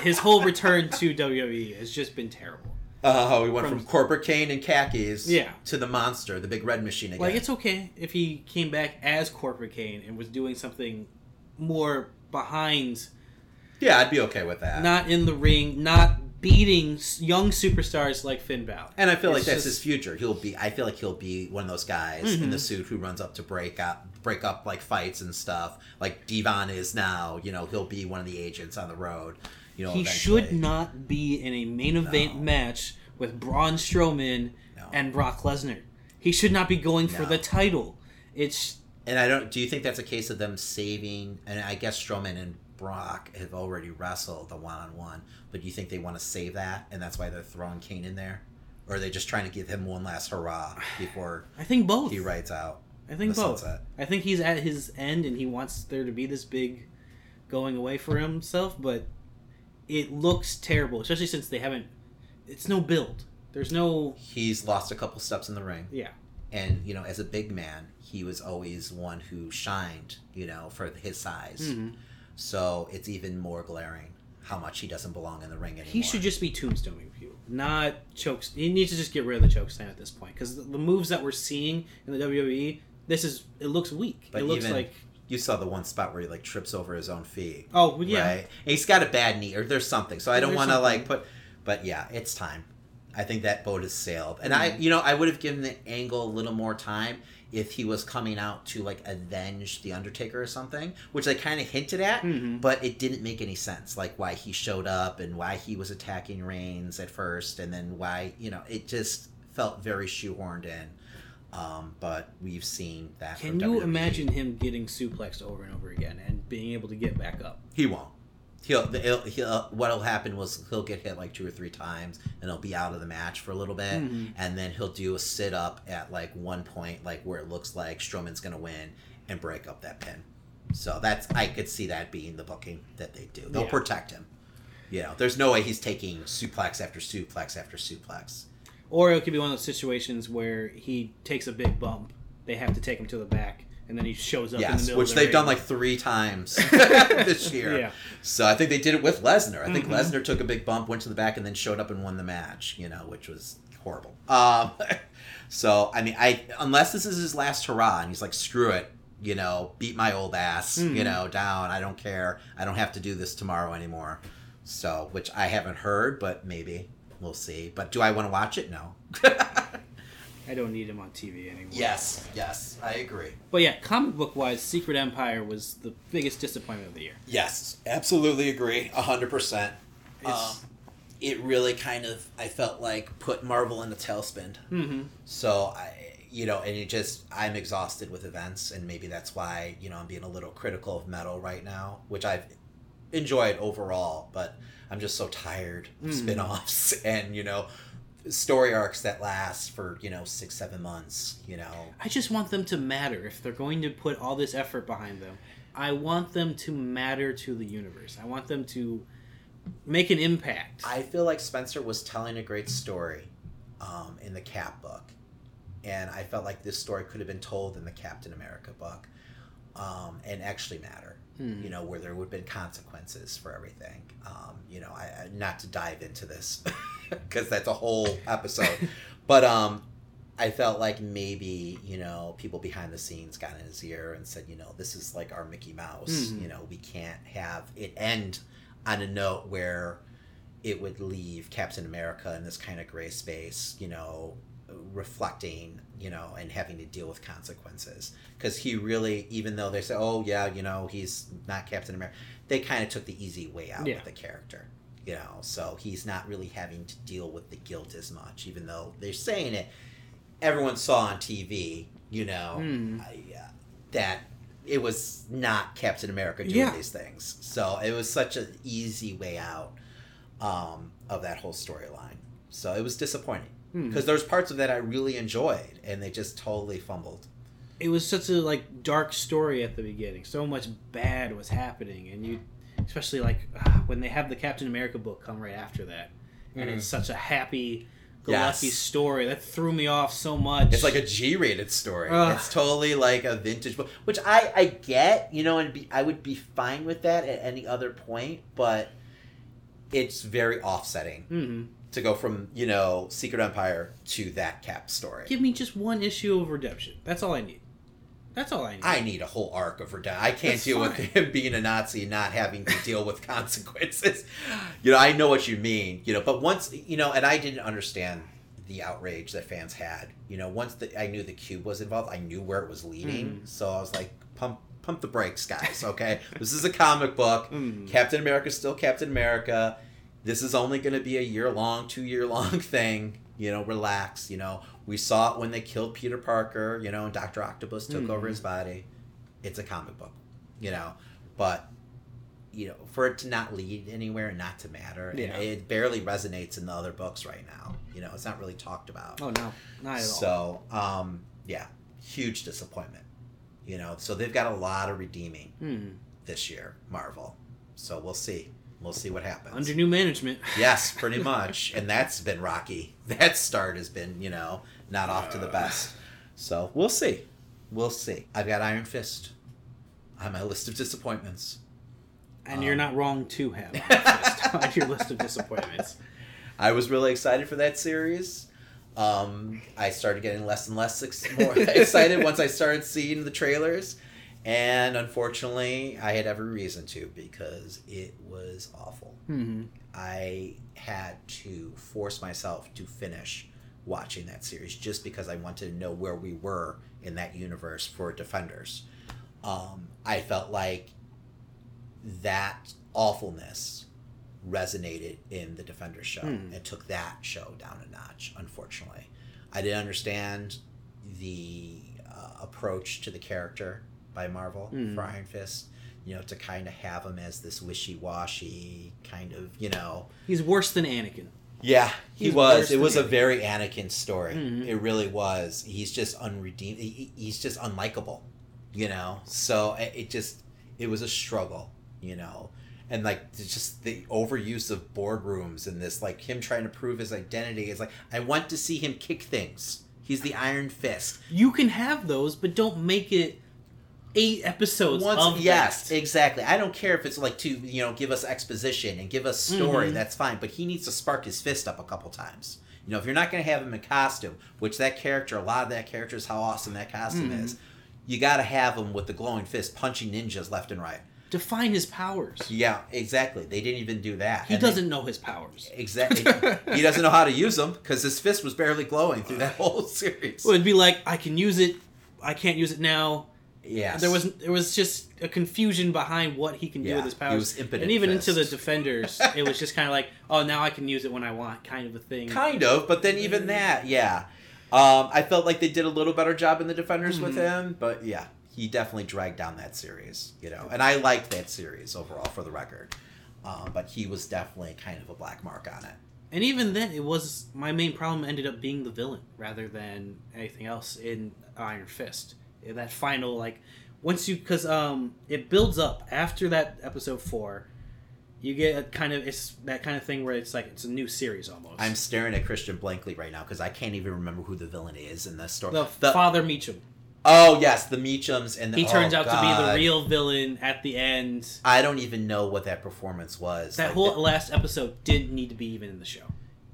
his whole return to WWE has just been terrible. Uh, we went From- from, corporate Kane and khakis Yeah. to the monster, the big red machine again. Like it's okay if he came back as Corporate Kane and was doing something more behind, yeah, I'd be okay with that. not in the ring, not beating young superstars like Finn Balor. And I feel like that's just- his future. He'll be. I feel like he'll be one of those guys in Mm-hmm. the suit who runs up to break up, break up like fights and stuff, like Devon is now. You know, he'll be one of the agents on the road. You know, He eventually. should not be in a main event No. match with Braun Strowman No. and Brock Lesnar. He should not be going for the title. It's And I don't. Do you think that's a case of them saving? And I guess Strowman and Brock have already wrestled the one on one, but do you think they want to save that, and that's why they're throwing Kane in there, or are they just trying to give him one last hurrah before I think both. he writes out? I think both. sunset? I think he's at his end and he wants there to be this big going away for himself, but it looks terrible, especially since they haven't. It's no build. There's no. He's lost a couple steps in the ring. Yeah. and you know as a big man he was always one who shined you know for his size Mhm. so it's even more glaring how much he doesn't belong in the ring anymore He should just be tombstoning people, not chokes. He needs to just get rid of the chokeslam at this point because the, the moves that we're seeing in the WWE, this is it looks weak. but it looks even like you saw the one spot where he like trips over his own feet. Oh well, yeah, right? And he's got a bad knee or there's something so i don't want to like put but yeah it's time. I think that boat has sailed. And i Mhm. you know i would have given the angle a little more time if he was coming out to like avenge the undertaker or something which they kind of hinted at Mhm. but it didn't make any sense like why he showed up and why he was attacking Reigns at first and then why you know it just felt very shoehorned in um, but we've seen that Can you imagine him getting suplexed over and over again and being able to get back up? he won't he'll, he'll, he'll what'll happen was he'll get hit like two or three times and he'll be out of the match for a little bit Mhm. and then he'll do a sit up at like one point like where it looks like Strowman's gonna win and break up that pin so that's I could see that being the booking that they do they'll Yeah. protect him you know there's no way he's taking suplex after suplex after suplex Or it could be one of those situations where he takes a big bump, they have to take him to the back, and then he shows up in the yes middle which of the they've done like three times this year. Yeah. so I think they did it with Lesnar. I think Mhm. Lesnar took a big bump went to the back and then showed up and won the match you know which was horrible. Um, so I mean I unless this is his last hurrah and he's like screw it you know beat my old ass you Mhm. know down. I don't care. I don't have to do this tomorrow anymore. So which I haven't heard but maybe we'll see but do I want to watch it no I don't need him on TV anymore. yes yes I agree But yeah, comic book wise, Secret Empire was the biggest disappointment of the year. Yes, absolutely agree. A hundred percent. Um, it really kind of I felt like put Marvel in a tailspin. Mm-hmm. So I, you know, and it just I'm exhausted with events, and maybe that's why you know I'm being a little critical of metal right now, which I've enjoyed overall, but I'm just so tired of Mm. spin-offs and you know story arcs that last for you know six seven months. You know, I just want them to matter. If they're going to put all this effort behind them, I want them to matter to the universe. I want them to make an impact. I feel like Spencer was telling a great story um, in the Cap book, and I felt like this story could have been told in the Captain America book, um, and actually matter. Hmm. You know, where there would have been consequences for everything. Um, you know, I, I not to dive into this because that's a whole episode, but um, I felt like maybe you know people behind the scenes got in his ear and said, you know, this is like our Mickey Mouse. Mhm. You know, we can't have it end on a note where it would leave Captain America in this kind of gray space. You know, reflecting, you know, and having to deal with consequences. Because he really, even though they say, oh yeah, you know, he's not Captain America, they kind of took the easy way out Yeah. with the character. You know, so he's not really having to deal with the guilt as much, even though they're saying it. Everyone saw on TV, you know. I, uh, that it was not Captain America doing Yeah. these things. So it was such an easy way out um, of that whole storyline. So it was disappointing. Because there's parts of that I really enjoyed, and they just totally fumbled. it was such a like dark story at the beginning. So much bad was happening, and you, especially like ah, when they have the Captain America book come right after that, and it's such a happy, go lucky Yes. story that threw me off so much. It's like a G-rated story. Ugh. It's totally like a vintage book, which I I get, you know, and be, I would be fine with that at any other point, but it's very offsetting hmm to go from you know Secret Empire to that Cap story. Give me just one issue of redemption. That's all I need. That's all I need. I need a whole arc of redemption. I can't That's deal with him being a Nazi and not having to deal with consequences. You know, I know what you mean. You know, but once you know, and I didn't understand the outrage that fans had. You know, once the, I knew the cube was involved, I knew where it was leading. Mhm. So I was like, pump, pump the brakes, guys. Okay, this is a comic book. Mhm. Captain is still Captain America. This is only going to be a year long, two year long thing. You know, relax. You know, we saw it when they killed Peter Parker. You know, and Doctor Octopus took Mhm. over his body. It's a comic book. You know, but you know, for it to not lead anywhere and not to matter, and Yeah. it barely resonates in the other books right now. You know, it's not really talked about. Oh no, not at all. So, um, yeah, huge disappointment. You know, so they've got a lot of redeeming Hmm. this year, Marvel. So we'll see. We'll see what happens. Under new management. yes, pretty much. And that's been rocky. That start has been, you know, not off to the best. So we'll see. We'll see. I've got Iron Fist on my list of disappointments. And you're Um, not wrong to have on your list- on your list of disappointments. I was really excited for that series. Um, I started getting less and less ex- excited once I started seeing the trailers, and unfortunately, I had every reason to because it was awful. hmm I had to force myself to finish watching that series just because I wanted to know where we were in that universe for Defenders. Um, I felt like that awfulness resonated in the Defenders show Hmm. and took that show down a notch, unfortunately. I didn't understand the uh, approach to the character by Marvel Hmm. for Iron Fist. You know, to kind of have him as this wishy-washy kind of, you know, He's worse than Anakin. yeah, he He's was. It was a very Anakin story. Mhm. It really was. He's just unredeemed. he- He's just unlikable, you know. So it it just it was a struggle, you know, and like just the overuse of boardrooms and this like him trying to prove his identity is like I want to see him kick things. He's the Iron Fist. You can have those, but don't make it eight episodes Once, of yes, that. exactly. I don't care if it's like to you know give us exposition and give us story. Mhm. That's fine, but he needs to spark his fist up a couple times. You know, if you're not going to have him in costume, which that character, a lot of that character is how awesome that costume Mhm. is. You got to have him with the glowing fist punching ninjas left and right. Define his powers. Yeah, exactly. They didn't even do that. He And doesn't know his powers. exactly. he doesn't know how to use them because his fist was barely glowing through that whole series. Well, it'd be like I can use it, I can't use it now. Yes. There was there was just a confusion behind what he can do Yeah, with his he powers, was impotent and even into the defenders, it was just kind of like, oh, now I can use it when I want, kind of a thing. Kind of, but then even that, yeah. Um, I felt like they did a little better job in the Defenders with Mhm. him, but yeah, he definitely dragged down that series, you know. And I liked that series overall, for the record. Um, but he was definitely kind of a black mark on it. And even then, it was my main problem ended up being the villain rather than anything else in Iron Fist. That final like once you because um it builds up after that episode four, you get a kind of it's that kind of thing where it's like it's a new series almost. I'm staring at Christian blankly right now because I can't even remember who the villain is in this story. the, The- Father Meachum. oh yes, the Meachums and the, He turns oh, out to be the real villain at the end. I don't even know what that performance was. That Like, whole the- last episode didn't need to be even in the show.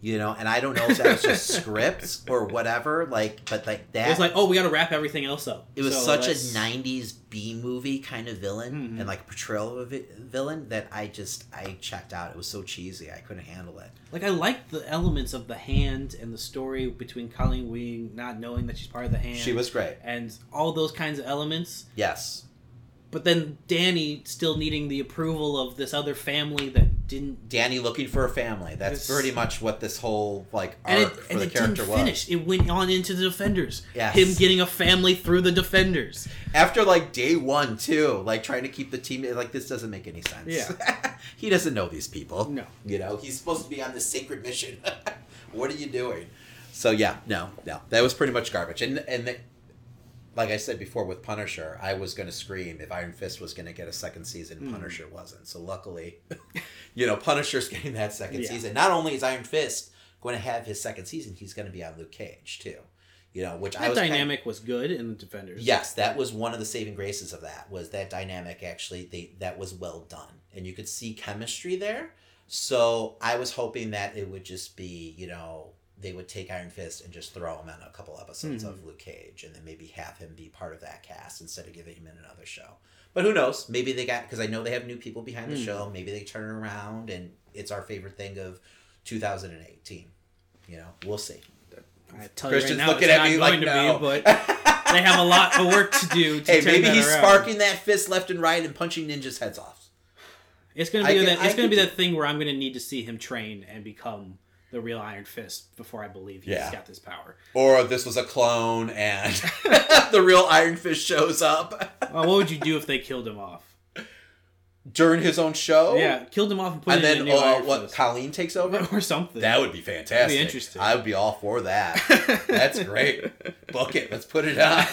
You know, and I don't know if that was just scripts or whatever. Like, but like that. It was like, oh, we got to wrap everything else up. It was So such a let's- '90s B movie kind of villain Mhm. and like portrayal of a vi- villain that I just I checked out. It was so cheesy, I couldn't handle it. Like I liked the elements of the hand and the story between Colleen Wing not knowing that she's part of the hand. She was great. and all those kinds of elements. Yes, But then Danny still needing the approval of this other family that didn't. Danny looking for a family. That's pretty much what this whole like And it, for and the it character didn't was. It went on into the Defenders. Yes. Him getting a family through the Defenders. After like day one too, like trying to keep the team like this doesn't make any sense. Yeah. he doesn't know these people. No. You know, he's supposed to be on this sacred mission. what are you doing? So yeah, no, no, that was pretty much garbage. And and the, like I said before with Punisher, I was going to scream if Iron Fist was going to get a second season. Hmm. Punisher wasn't. So luckily, you know, Punisher's getting that second Yeah. season. Not only is Iron Fist going to have his second season, he's going to be on Luke Cage too. You know, which I That was kind- dynamic was good in the Defenders. Yes, that was one of the saving graces of that. Was that dynamic actually they that was well done, and you could see chemistry there. So I was hoping that it would just be you know they would take Iron Fist and just throw him on a couple episodes of Luke Cage, and then maybe have him be part of that cast instead of giving him in another show. But who knows? Maybe they got because I know they have new people behind the Mhm. show. Maybe they turn around, and it's our favorite thing of 2018. You know, we'll see. I tell Christian's you right now, looking at me going like to no. be, but they have a lot of work to do. To hey, maybe he's around. sparking that fist left and right and punching ninjas' heads off. It's gonna I be can- that. I It's gonna be that thing where I'm gonna need to see him train and become the real Iron Fist before I believe he's Yeah. got this power. Or this was a clone and the real Iron Fist shows up Well, what would you do if they killed him off? during his own show. Yeah, killed him off and put And in then a new uh, what Fist. Colleen takes over? or something. That would be fantastic. interesting. I would be all for that. That's great. Book it. Let's put it on.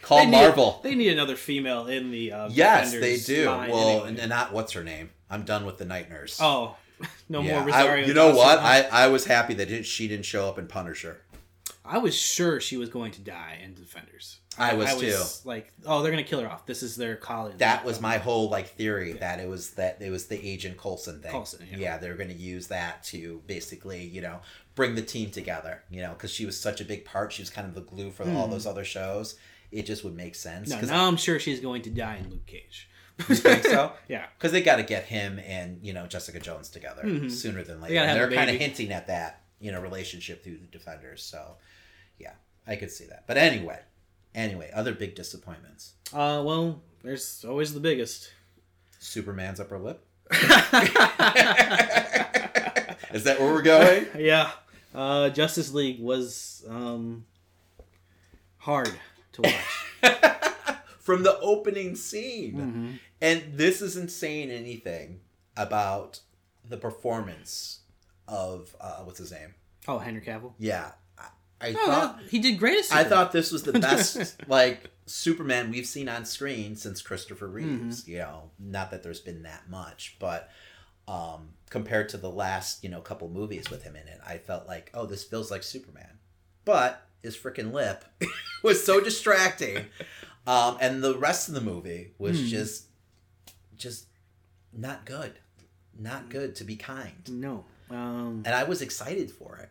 Call They need- Marvel. They need another female in the. Uh, yes, they do. Well, anyway. and, and not what's her name. I'm done with the Night Nurse. oh, no Yeah, more Rosario. I, you know what? I, I was happy that she didn't show up in Punisher. I was sure she was going to die in Defenders. I was too. Like, oh, they're gonna kill her off. This is their Coulson. That was my whole like theory that it was that it was the Agent Coulson thing. Coulson, yeah. yeah. they're going to use that to basically, you know, bring the team together. You know, because she was such a big part. She was kind of the glue for all those other shows. It just would make sense. Hmm. No, now I'm sure she's going to die in Luke Cage. You think so? yeah. Because they got to get him and you know Jessica Jones together Mhm. sooner than later. And they're kind of hinting at that, you know, relationship through the Defenders. So, yeah, I could see that. But anyway, anyway, other big disappointments. Uh, well, there's always the biggest. Superman's upper lip. Is that where we're going? yeah. Uh, Justice League was um hard to watch. From the opening scene. Mhm. And this isn't saying anything about the performance of uh, what's his name? Oh, Henry Cavill. Yeah. I, I Oh, thought he did great I thought this was the best like Superman we've seen on screen since Christopher Reeves. Mm-hmm. You know, not that there's been that much, but um, compared to the last you know couple movies with him in it, I felt like oh this feels like Superman, but his freaking lip was so distracting, um, and the rest of the movie was Hmm. just just not good, not good to be kind no. Um, and I was excited for it.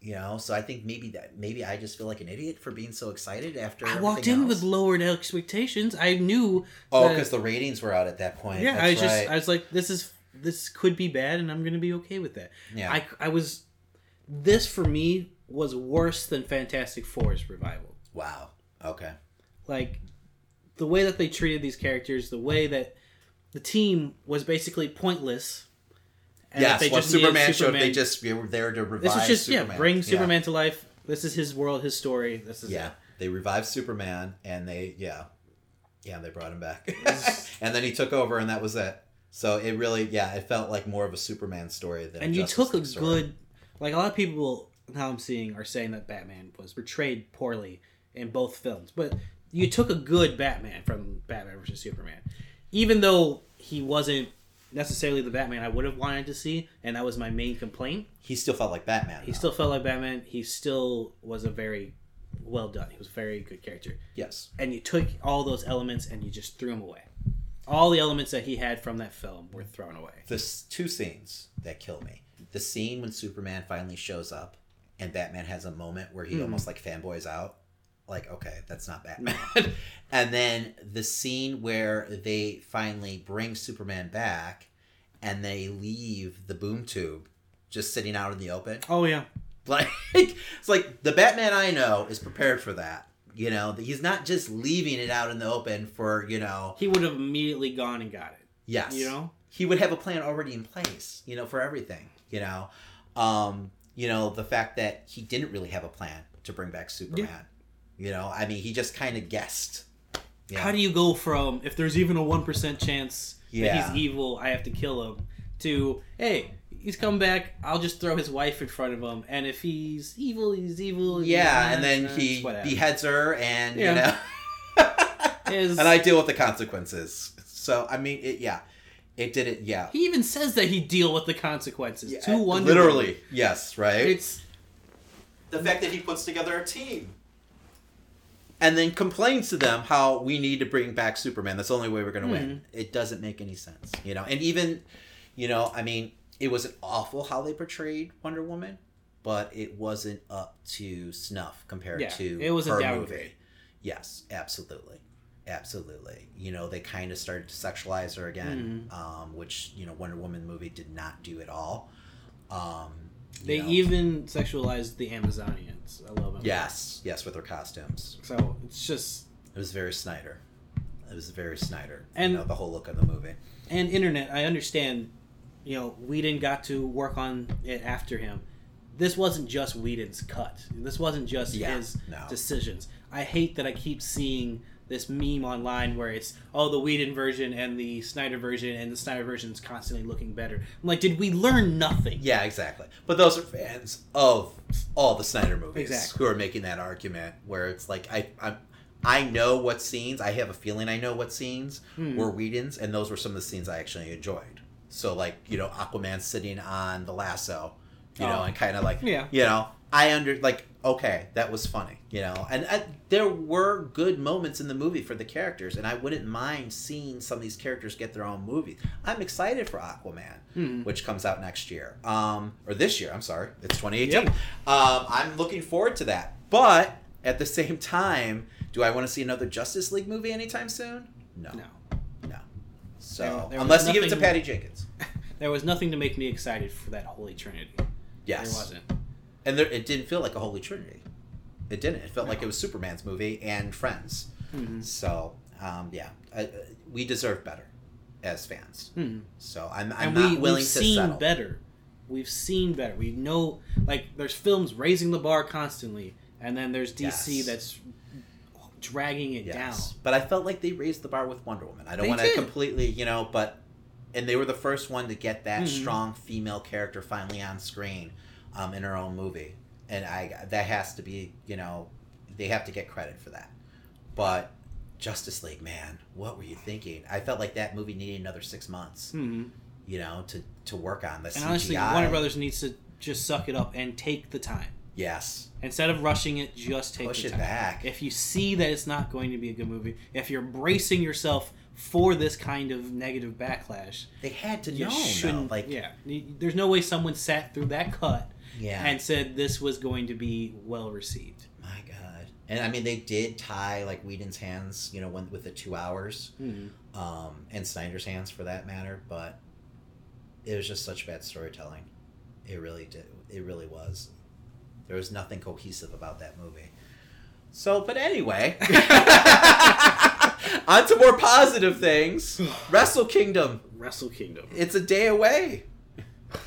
You know, so I think maybe that maybe I just feel like an idiot for being so excited after. I walked in else. with lowered expectations. I knew. oh, because the ratings were out at that point. yeah, That's I was just right. I was like, this is this could be bad, and I'm gonna be okay with that. yeah, I I was. This for me was worse than Fantastic Four's revival. wow. Okay, like the way that they treated these characters, the way that the team was basically pointless. and yes. they What just needed Superman showed, they just they were there to revive. this was just Superman. yeah, bring Superman to life. This is his world, his story. This is Yeah, it. they revived Superman, and they yeah, yeah, they brought him back, and then he took over, and that was it. So it really, yeah, it felt like more of a Superman story than. and you Justice took a story. good like a lot of people now I'm seeing are saying that Batman was portrayed poorly in both films, but you took a good Batman from Batman versus Superman, even though he wasn't necessarily the Batman I would have wanted to see, and that was my main complaint. He still felt like Batman. He though. still felt like Batman. He still was a very well done. He was a very good character. yes. And you took all those elements and you just threw them away. All the elements that he had from that film were thrown away. There's two scenes that kill me. the scene when Superman finally shows up and Batman has a moment where he Mhm. almost like fanboys out. Like, okay, that's not Batman. and then the scene where they finally bring Superman back and they leave the boom tube just sitting out in the open. Oh yeah. Like it's like the Batman I know is prepared for that. You know, he's not just leaving it out in the open for, you know, He would have immediately gone and got it. yes. You know. he would have a plan already in place, you know, for everything, you know. Um, you know, the fact that he didn't really have a plan to bring back Superman. You know, I mean, he just kind of guessed. Yeah. How do you go from if there's even a one percent chance Yeah. that he's evil, I have to kill him, to hey, he's come back, I'll just throw his wife in front of him, and if he's evil, he's evil. he's yeah, not, and then he whatever. beheads her and you Yeah. know His- and I deal with the consequences. So, I mean, it yeah. It did it, yeah. he even says that he deal with the consequences Yeah, to Wonder literally, yes, right? It's the fact that he puts together a team and then complains to them how we need to bring back Superman. That's the only way we're going to win. Mhm. It doesn't make any sense, you know. And even, you know, I mean, it wasn't awful how they portrayed Wonder Woman, but it wasn't up to snuff compared Yeah, to it was a her downgrade. movie. Yes, absolutely. Absolutely. You know, they kind of started to sexualize her again, Mm-hmm. um, which, you know, Wonder Woman movie did not do at all. Um, they know, even sexualized the Amazonians. I love them. Yes, yes, with their costumes. So it's just It was very Snyder. It was very Snyder. And- you know, the whole look of the movie. and internet. I understand. You know, Whedon got to work on it after him. This wasn't just Whedon's cut. This wasn't just Yeah, his no. decisions. I hate that I keep seeing this meme online where it's oh the Whedon version and the Snyder version and the Snyder version is constantly looking better. I'm like, did we learn nothing? Yeah, exactly. But those are fans of all the Snyder movies Exactly. who are making that argument where it's like I I I know what scenes I have a feeling I know what scenes Hmm. were Whedon's and those were some of the scenes I actually enjoyed. So like you know Aquaman sitting on the lasso, you know, Oh. and kind of like Yeah. you know I under like okay that was funny you know and I, there were good moments in the movie for the characters and I wouldn't mind seeing some of these characters get their own movie. I'm excited for Aquaman Hmm. which comes out next year. Um, or this year, I'm sorry. It's 2018. Yep. Um, I'm looking forward to that. But at the same time, do I want to see another Justice League movie anytime soon? No. No. No. So, There- there unless you give it to Patty Jenkins. There was nothing to make me excited for that Holy Trinity. Yes. There wasn't. And there, it didn't feel like a Holy Trinity. It didn't. It felt like it was Superman's movie and Friends. Mhm. So, um, yeah. Uh, uh, we deserve better as fans. Hmm. So, I'm, I'm and not we, willing we've to seen settle. better. We've seen better. We know, like, there's films raising the bar constantly, and then there's DC Yes. that's dragging it Yes. down. But I felt like they raised the bar with Wonder Woman. I don't want to completely, you know, but and they were the first one to get that Mhm. strong female character finally on screen um, in her own movie, and I that has to be, you know, they have to get credit for that. But Justice League, man, what were you thinking? I felt like that movie needed another six months, hmm you know, to to work on the And CGI. honestly, Warner Brothers needs to just suck it up and take the time. yes, Instead of rushing it, just take push it time. back. If you see that it's not going to be a good movie, if you're bracing yourself for this kind of negative backlash, they had to you know, shouldn't. though. like yeah, there's no way someone sat through that cut yeah. and said this was going to be well received. My God. And I mean, they did tie like Whedon's hands, you know, when, with the two hours, Mhm. um, and Snyder's hands for that matter. But it was just such bad storytelling. It really did. It really was. There was nothing cohesive about that movie. So, but anyway, on to more positive things. Wrestle Kingdom. Wrestle Kingdom. It's a day away.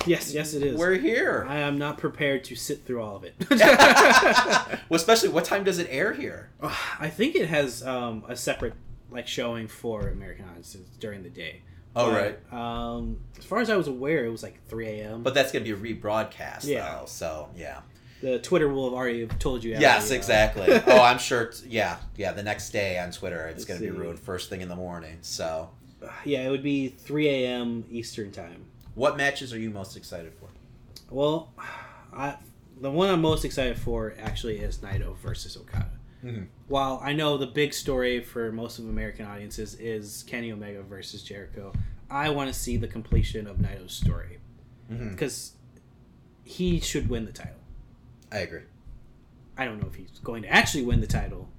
Yes, yes, it is. We're here. I am not prepared to sit through all of it. well, especially, what time does it air here? I think it has um, a separate like showing for American audiences during the day. Oh, But, Um, as far as I was aware, it was like 3 a.m. But that's going to be rebroadcast, Yeah. though. So, yeah. the Twitter will have already told you. Yes, already, uh, exactly. oh, I'm sure. T- yeah, yeah. The next day on Twitter, it's Let's going to be ruined first thing in the morning. So, yeah, it would be 3 a.m. Eastern time. What matches are you most excited for? Well, I the one I'm most excited for actually is Naito versus Okada. Mhm. While I know the big story for most of American audiences is Kenny Omega versus Jericho, I want to see the completion of Naito's story because he should win the title. I agree. I don't know if he's going to actually win the title.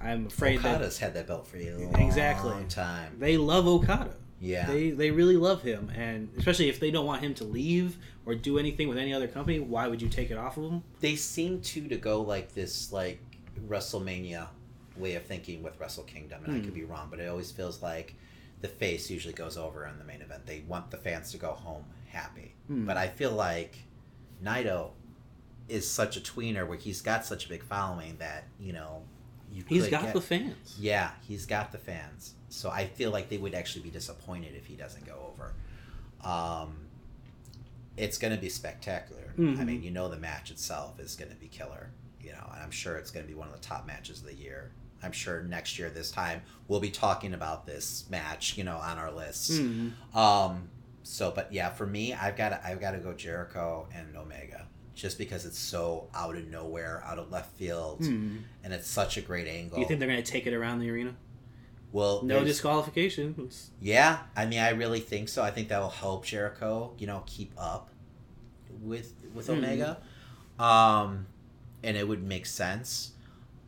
I'm afraid Okada's had that belt for a long Exactly. time. they love Okada. Yeah. They they really love him, and especially if they don't want him to leave or do anything with any other company, why would you take it off of him? they seem to to go like this like WrestleMania way of thinking with Wrestle Kingdom, and I Hmm. could be wrong, but it always feels like the face usually goes over in the main event. They want the fans to go home happy, Hmm. but I feel like Naito is such a tweener where he's got such a big following that you know you He's got get- the fans. yeah, he's got the fans. So I feel like they would actually be disappointed if he doesn't go over. Um, it's going to be spectacular. I Mhm. mean, you know, the match itself is going to be killer. You know, and I'm sure it's going to be one of the top matches of the year. I'm sure next year this time we'll be talking about this match. You know, on our lists. Mhm. Um, so, but yeah, for me, I've got I've got to go Jericho and Omega, just because it's so out of nowhere, out of left field, Mhm. and it's such a great angle. Do you think they're going to take it around the arena? well, No there's- disqualification. Yeah, I mean, I really think so. I think that will help Jericho, you know, keep up with with Mhm. Omega, um, and it would make sense.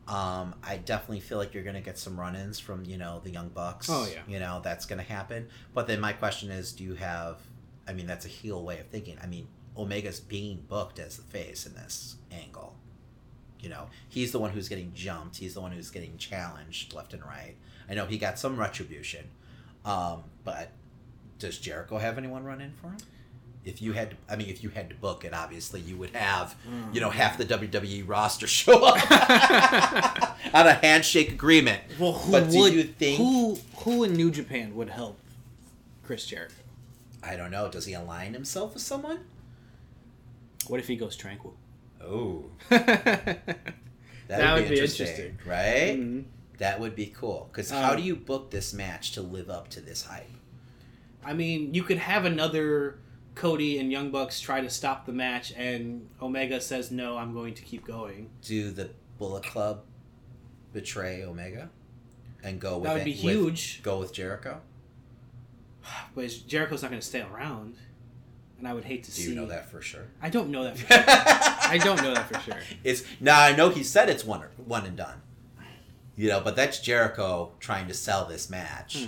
Um, I definitely feel like you're gonna get some run-ins from you know the Young Bucks. Oh, yeah. you know that's gonna happen. But then my question is, do you have? I mean, that's a heel way of thinking. I mean, Omega's being booked as the face in this angle. You know, he's the one who's getting jumped. He's the one who's getting challenged left and right. I know he got some retribution, um, but does Jericho have anyone run in for him? If you had, to, I mean, if you had to book it, obviously you would have, you know, half the WWE roster show up on a handshake agreement. Well, who But would you think- who who in New Japan would help Chris Jericho? I don't know. Does he align himself with someone? What if he goes tranquil? Oh, that that, would, would be, be interesting, interesting. right? Mhm. That would be cool. Because how Um, do you book this match to live up to this hype? I mean, you could have another Cody and Young Bucks try to stop the match, and Omega says, "No, I'm going to keep going." Do the Bullet Club betray Omega and go with Jericho? That would it- be with- huge. go with Jericho. But Jericho's not going to stay around, and I would hate to Do see. you know that for sure? I don't know that. For sure. I don't know that for sure. It's now I know he said it's one one and done. You know, but that's Jericho trying to sell this match.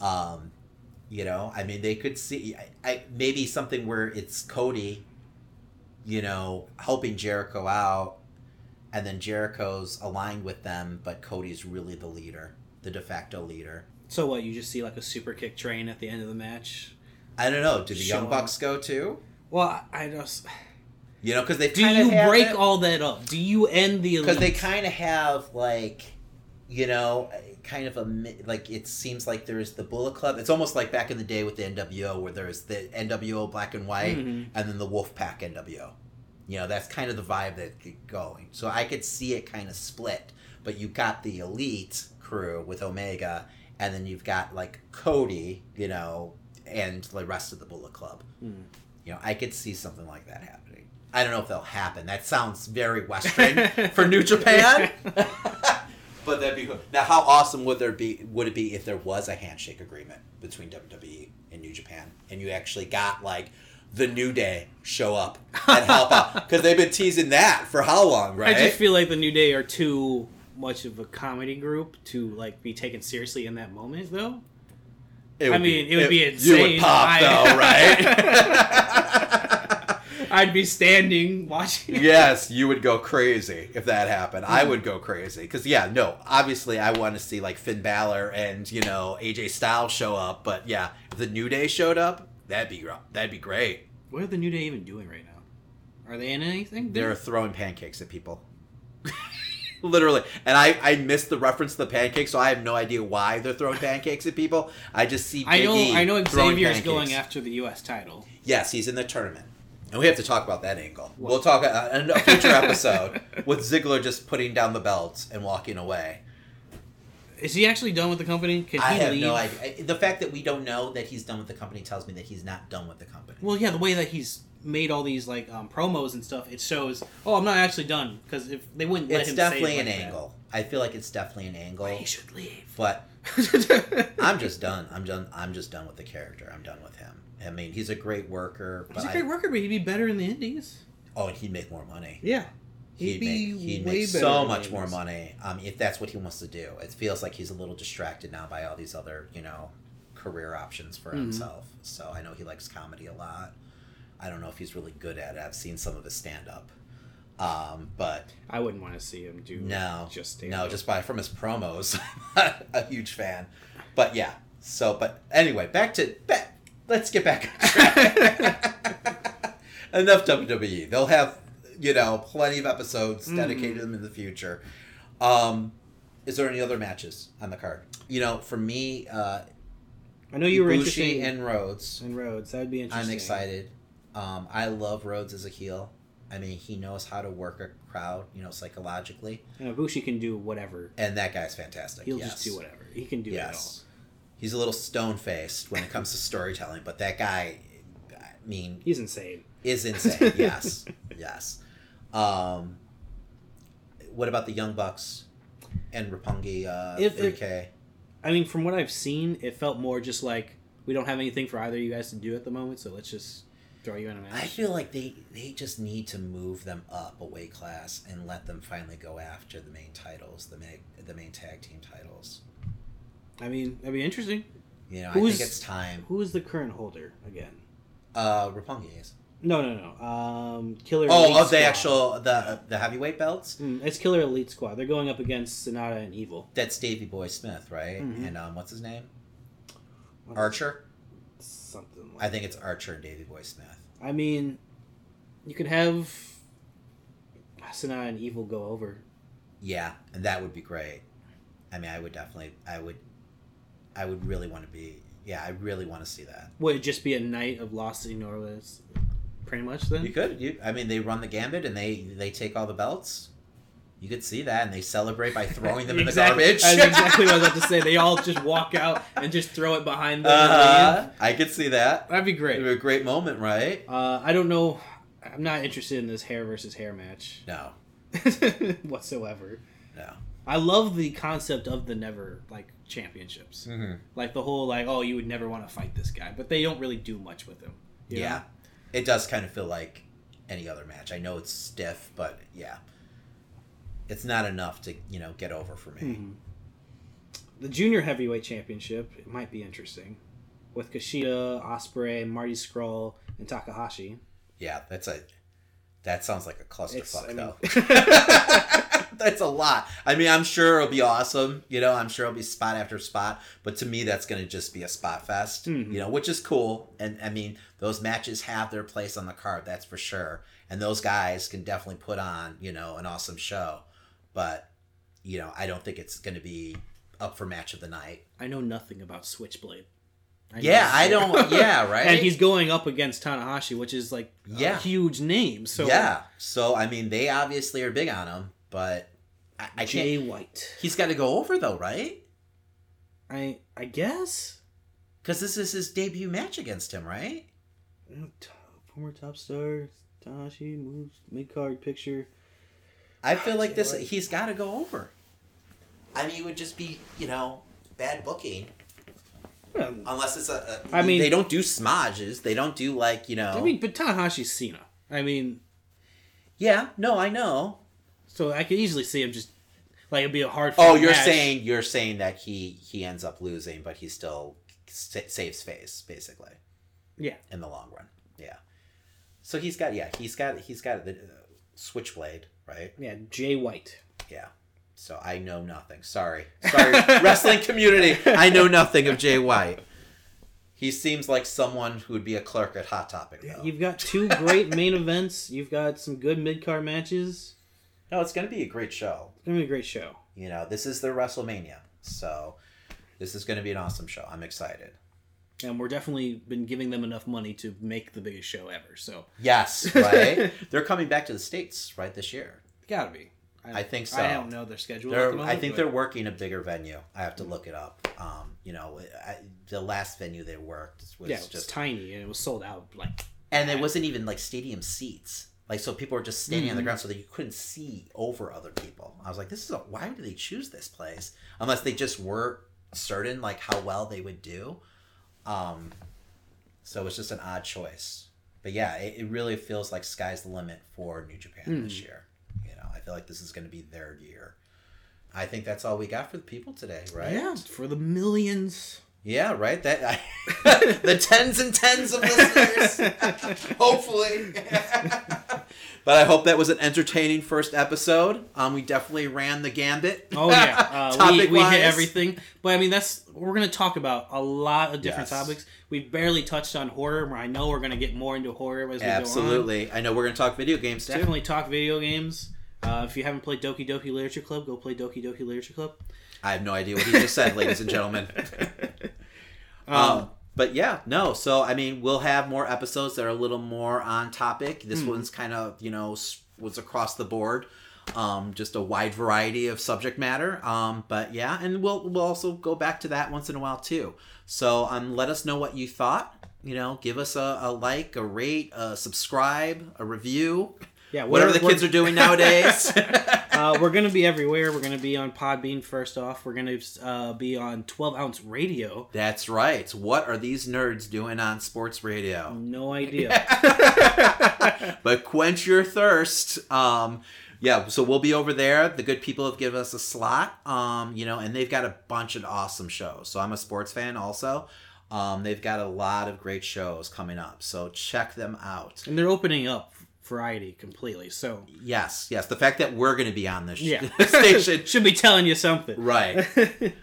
Mhm. Um, you know, I mean, they could see I, I maybe something where it's Cody, you know, helping Jericho out, and then Jericho's aligned with them, but Cody's really the leader, the de facto leader. So what? You just see like a super kick train at the end of the match. I don't know. Do the Young Sure. Bucks go too? Well, I- I just. You know, because they Do you of break all that up? Do you end the because they kind of have like you know kind of a mi- like it seems like there's the bullet club it's almost like back in the day with the nwo where there's the nwo black and white Mhm. and then the wolfpack nwo you know that's kind of the vibe that get going so i could see it kind of split but you got the elite crew with omega and then you've got like cody you know and the rest of the bullet club Hmm. you know i could see something like that happening i don't know if that'll happen that sounds very western for new japan but that'd be cool. Now, how awesome would there be? Would it be if there was a handshake agreement between WWE and New Japan, and you actually got like the New Day show up and help out? Because they've been teasing that for how long, right? I just feel like the New Day are too much of a comedy group to like be taken seriously in that moment, though. It I would mean, it would be insane. You insane. would pop I- though, right? I'd be standing watching. yes, you would go crazy if that happened. I mm. would go crazy because yeah, no, obviously I want to see like Finn Balor and you know AJ Styles show up, but yeah, if the New Day showed up, that'd be that'd be great. What are the New Day even doing right now? Are they in anything? They're throwing pancakes at people. Literally. And I, I missed the reference to the pancakes, so I have no idea why they're throwing pancakes at people. I just see I know. Big E I know Xavier's going after the U.S. title. Yes, he's in the tournament. And we have to talk about that angle. We'll talk uh, in a future episode with Ziggler just putting down the belts and walking away. Is he actually done with the company? Can he I have leave? no idea. The fact that we don't know that he's done with the company tells me that he's not done with the company. Well, yeah, the way that he's made all these like um, promos and stuff, it shows. Oh, I'm not actually done because if they wouldn't let It's him, definitely an it like angle. I feel like it's definitely an angle. That. He should leave. But I'm just done. I'm done. I'm just done with the character. I'm done with him. I mean, he's a great worker. He's a great I- worker, but he'd be better in the Indies. Oh, and he'd make more money. Yeah. He'd, be make, he'd way make better so much more money um, if that's what he wants to do. It feels like he's a little distracted now by all these other, you know, career options for Mhm. himself. So I know he likes comedy a lot. I don't know if he's really good at it. I've seen some of his stand up. Um, but I wouldn't want to see him do no, just no, stand-up. just by from his promos, I'm a huge fan. But yeah, so but anyway, back to back. Let's get back. Enough WWE. They'll have you know plenty of episodes Mm-hmm. dedicated to them in the future. Um, is there any other matches on the card? You know, for me, uh, I know you were Ibushi interested in, and Rhodes. in Rhodes. That would be interesting. I'm excited. Um, I love Rhodes as a heel. I mean, he knows how to work a crowd, you know, psychologically, And Ibushi can do whatever. and that guy's fantastic. He'll yes. just do whatever. He can do it all. Yes. He's a little stone faced when it comes to storytelling, but that guy, I mean. He's insane. is insane. yes. Yes. Um, what about the Young Bucks and Roppongi uh, If- if- 3K? I mean, from what I've seen, it felt more just like we don't have anything for either of you guys to do at the moment, so let's just throw you in a I match. feel like they, they just need to move them up a weight class and let them finally go after the main titles, the main, the main tag team titles. I mean, that'd be interesting. You know, I think it's time. Who is the current holder again? Uh, Roppongi is. No, no, no. Um, Killer. Oh, Elite of the Squad. actual the the heavyweight belts. Mm, it's Killer Elite Squad. They're going up against Sanada and Evil. That's Davy Boy Smith, right? Mhm. And um, what's his name? What's Archer. Something. Like I think it's Archer and Davy Boy Smith. I mean, you could have Sanada and Evil go over. Yeah, and that would be great. I mean, I would definitely, I would, I would really want to be. Yeah, I really want to see that. Would it just be a night of Los Ingobernables? Pretty much then. You could. You, I mean, they run the gambit and they they take all the belts. You could see that, and they celebrate by throwing them in the garbage. That's exactly what I was about to say. They all just walk out and just throw it behind them. uh. I could see that. That'd be great. It'd be a great moment, right? Uh, I don't know. I'm not interested in this hair versus hair match No, whatsoever. no. I love the concept of the never like championships, Mm-hmm. like the whole like oh you would never want to fight this guy, but they don't really do much with him. Yeah, know? it does kind of feel like any other match. I know it's stiff, but yeah, it's not enough to you know get over for me. Mhm. The junior heavyweight championship it might be interesting with Kushida, Ospreay, Marty Scurll, and Takahashi. Yeah, that's a that sounds like a clusterfuck I mean- though. that's a lot. I mean, I'm sure it'll be awesome. You know, I'm sure it'll be spot after spot. But to me, that's going to just be a spot fest. Mhm. You know, which is cool. And I mean, those matches have their place on the card. That's for sure. And those guys can definitely put on you know an awesome show. But you know, I don't think it's going to be up for match of the night. I know nothing about Switchblade. I Yeah, I don't. Yeah, right. and he's going up against Tanahashi, which is like Yeah. a huge name. So yeah. So I mean, they obviously are big on him, but I, I Jay can't. White. He's got to go over though, right? I I guess Because this is his debut match against him, right? Mm, former top star Tanahashi moves mid card picture. I feel like this. Like- He's got to go over. I mean, it would just be you know bad booking unless it's a. a I mean- they don't do smages. They don't do like you know. I mean, but Tanahashi's Cena. I mean, yeah, no, I know. so I could easily see him just like it'd be a hard. Oh, you're match. saying you're saying that he he ends up losing, but he still sa- saves face basically. Yeah. In the long run, yeah. So he's got yeah he's got he's got the uh, switchblade right yeah, Jay White. yeah. So I know nothing. Sorry, sorry, wrestling community. I know nothing of Jay White. He seems like someone who would be a clerk at Hot Topic though. You've got two great main events. You've got some good mid card matches. No, it's gonna be a great show. It's gonna be a great show. You know, this is their WrestleMania, so this is gonna be an awesome show. I'm excited. And we're definitely been giving them enough money to make the biggest show ever. So Yes, right. they're coming back to the states right this year. Gotta be. I think so. I don't know their schedule. The moment, I think they're working a bigger venue. I have to look it up. Um, you know, I, the last venue they worked was yeah, it was just, tiny and it was sold out. Like and it wasn't even like stadium seats. Like so, people were just standing on the Mhm. ground so that you couldn't see over other people. I was like, this is a, why do they choose this place unless they just were certain like how well they would do. Um, So it's just an odd choice. But yeah, it, it really feels like sky's the limit for New Japan Hmm. this year. I feel like this is going to be their year. I think that's all we got for the people today, right? Yeah, for the millions. Yeah, right. That the tens and tens of listeners. Hopefully. but I hope that was an entertaining first episode. Um, we definitely ran the gambit. Oh yeah, uh, we, Topic we hit everything. But I mean, that's we're gonna talk about a lot of different Yes. topics. We've barely touched on horror. Where I know we're gonna get more into horror as we go on. Absolutely. I know we're going to talk video games too. Definitely talk video games. Uh, if you haven't played Doki Doki Literature Club, go play Doki Doki Literature Club. I have no idea what he just said, ladies and gentlemen. Um, but yeah, no. So I mean, we'll have more episodes that are a little more on topic. This one's kind of you know was across the board, um, just a wide variety of subject matter. Um, but yeah, and we'll we'll also go back to that once in a while too. So um, let us know what you thought. You know, give us a, a like, a rate, a subscribe, a review, Yeah, whatever the kids are doing nowadays. uh, we're gonna be everywhere. We're gonna be on Podbean first off. We're gonna uh, be on 12 ounce radio. That's right. What are these nerds doing on sports radio? No idea. but quench your thirst. Um, yeah, so we'll be over there. The good people have given us a slot, um, you know, and they've got a bunch of awesome shows. So I'm a sports fan also. Um, they've got a lot of great shows coming up. So check them out. and they're opening up variety completely. So Yes, yes. The fact that we're going to be on this yeah, station. should be telling you something. right.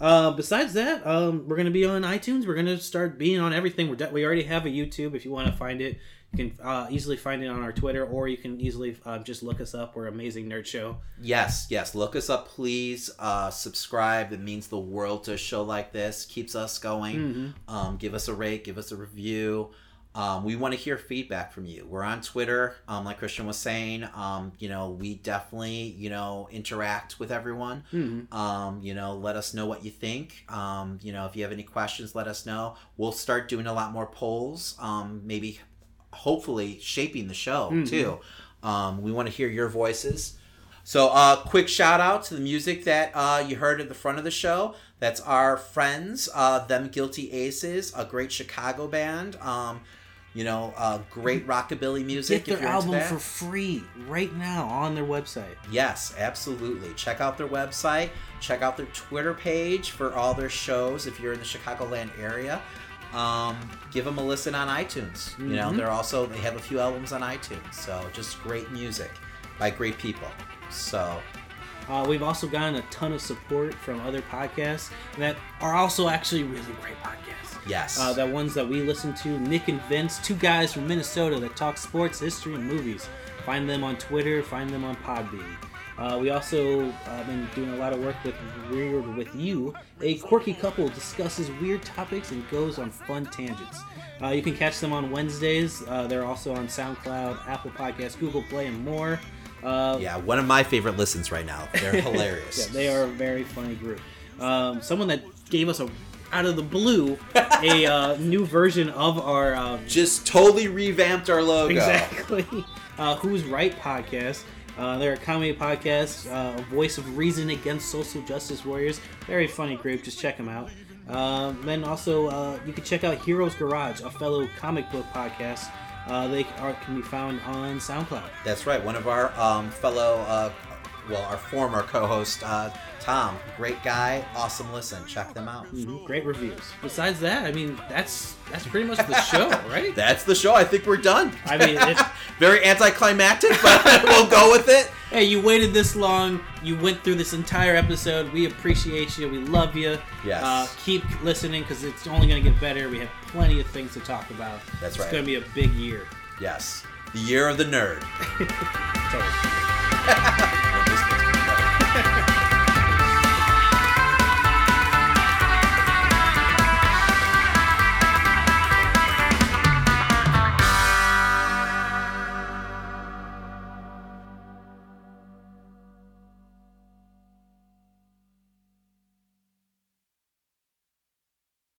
Uh, besides that, um, we're gonna be on iTunes. We're gonna start being on everything. We're de- we already have a YouTube. If you want to find it, you can uh, easily find it on our Twitter, or you can easily uh, just look us up. We're Amazing Nerd Show. Yes, yes. Look us up, please. Uh, subscribe. It means the world to a show like this. Keeps us going. Um, give us a rate. Give us a review. Um, we want to hear feedback from you. We're on Twitter, um, like Christian was saying. Um, you know, we definitely, you know, interact with everyone. Um, you know, let us know what you think. Um, you know, if you have any questions, let us know. We'll start doing a lot more polls. Um, maybe, hopefully, shaping the show too. Um, we want to hear your voices. So, uh, quick shout out to the music that uh, you heard at the front of the show. That's our friends, uh, Them Guilty Aces, a great Chicago band. Um, you know, uh, great rockabilly music. Get their album for free right now on their website. Yes, absolutely. Check out their website. Check out their Twitter page for all their shows if you're in the Chicagoland area. Um, give them a listen on iTunes. You know, they're also they have a few albums on iTunes. So just great music by great people. So Uh, we've also gotten a ton of support from other podcasts that are also actually really great podcasts. Yes, Uh, the ones that we listen to, Nick and Vince, two guys from Minnesota that talk sports, history, and movies. Find them on Twitter, find them on Podbean. Uh, we also uh, been doing a lot of work with Weird with You. A quirky couple discusses weird topics and goes on fun tangents. Uh, you can catch them on Wednesdays. Uh, they're also on SoundCloud, Apple Podcasts, Google Play, and more. Uh, yeah, one of my favorite listens right now. They're hilarious. yeah, they are a very funny group. Um, someone that gave us a out of the blue a uh, new version of our um, Just totally revamped our logo. exactly uh, Who's Right podcast. Uh, they're a comedy podcast, uh, a voice of reason against social justice warriors. Very funny group. Just check them out. Um, then also, uh, you can check out Heroes Garage, a fellow comic book podcast. Uh, they are, can be found on SoundCloud. That's right. One of our um, fellow, uh, well, our former co-host, uh, Tom. Great guy. Awesome listen. Check them out. Mhm, Great reviews. Besides that, I mean, that's that's pretty much the show, right? That's the show. I think we're done. I mean, it, Very anticlimactic, but we'll go with it. hey, you waited this long. You went through this entire episode. We appreciate you. We love you. Yes. Uh, keep listening because it's only going to get better. We have plenty of things to talk about. That's It's right. It's going to be a big year. Yes. The year of the nerd. Totally.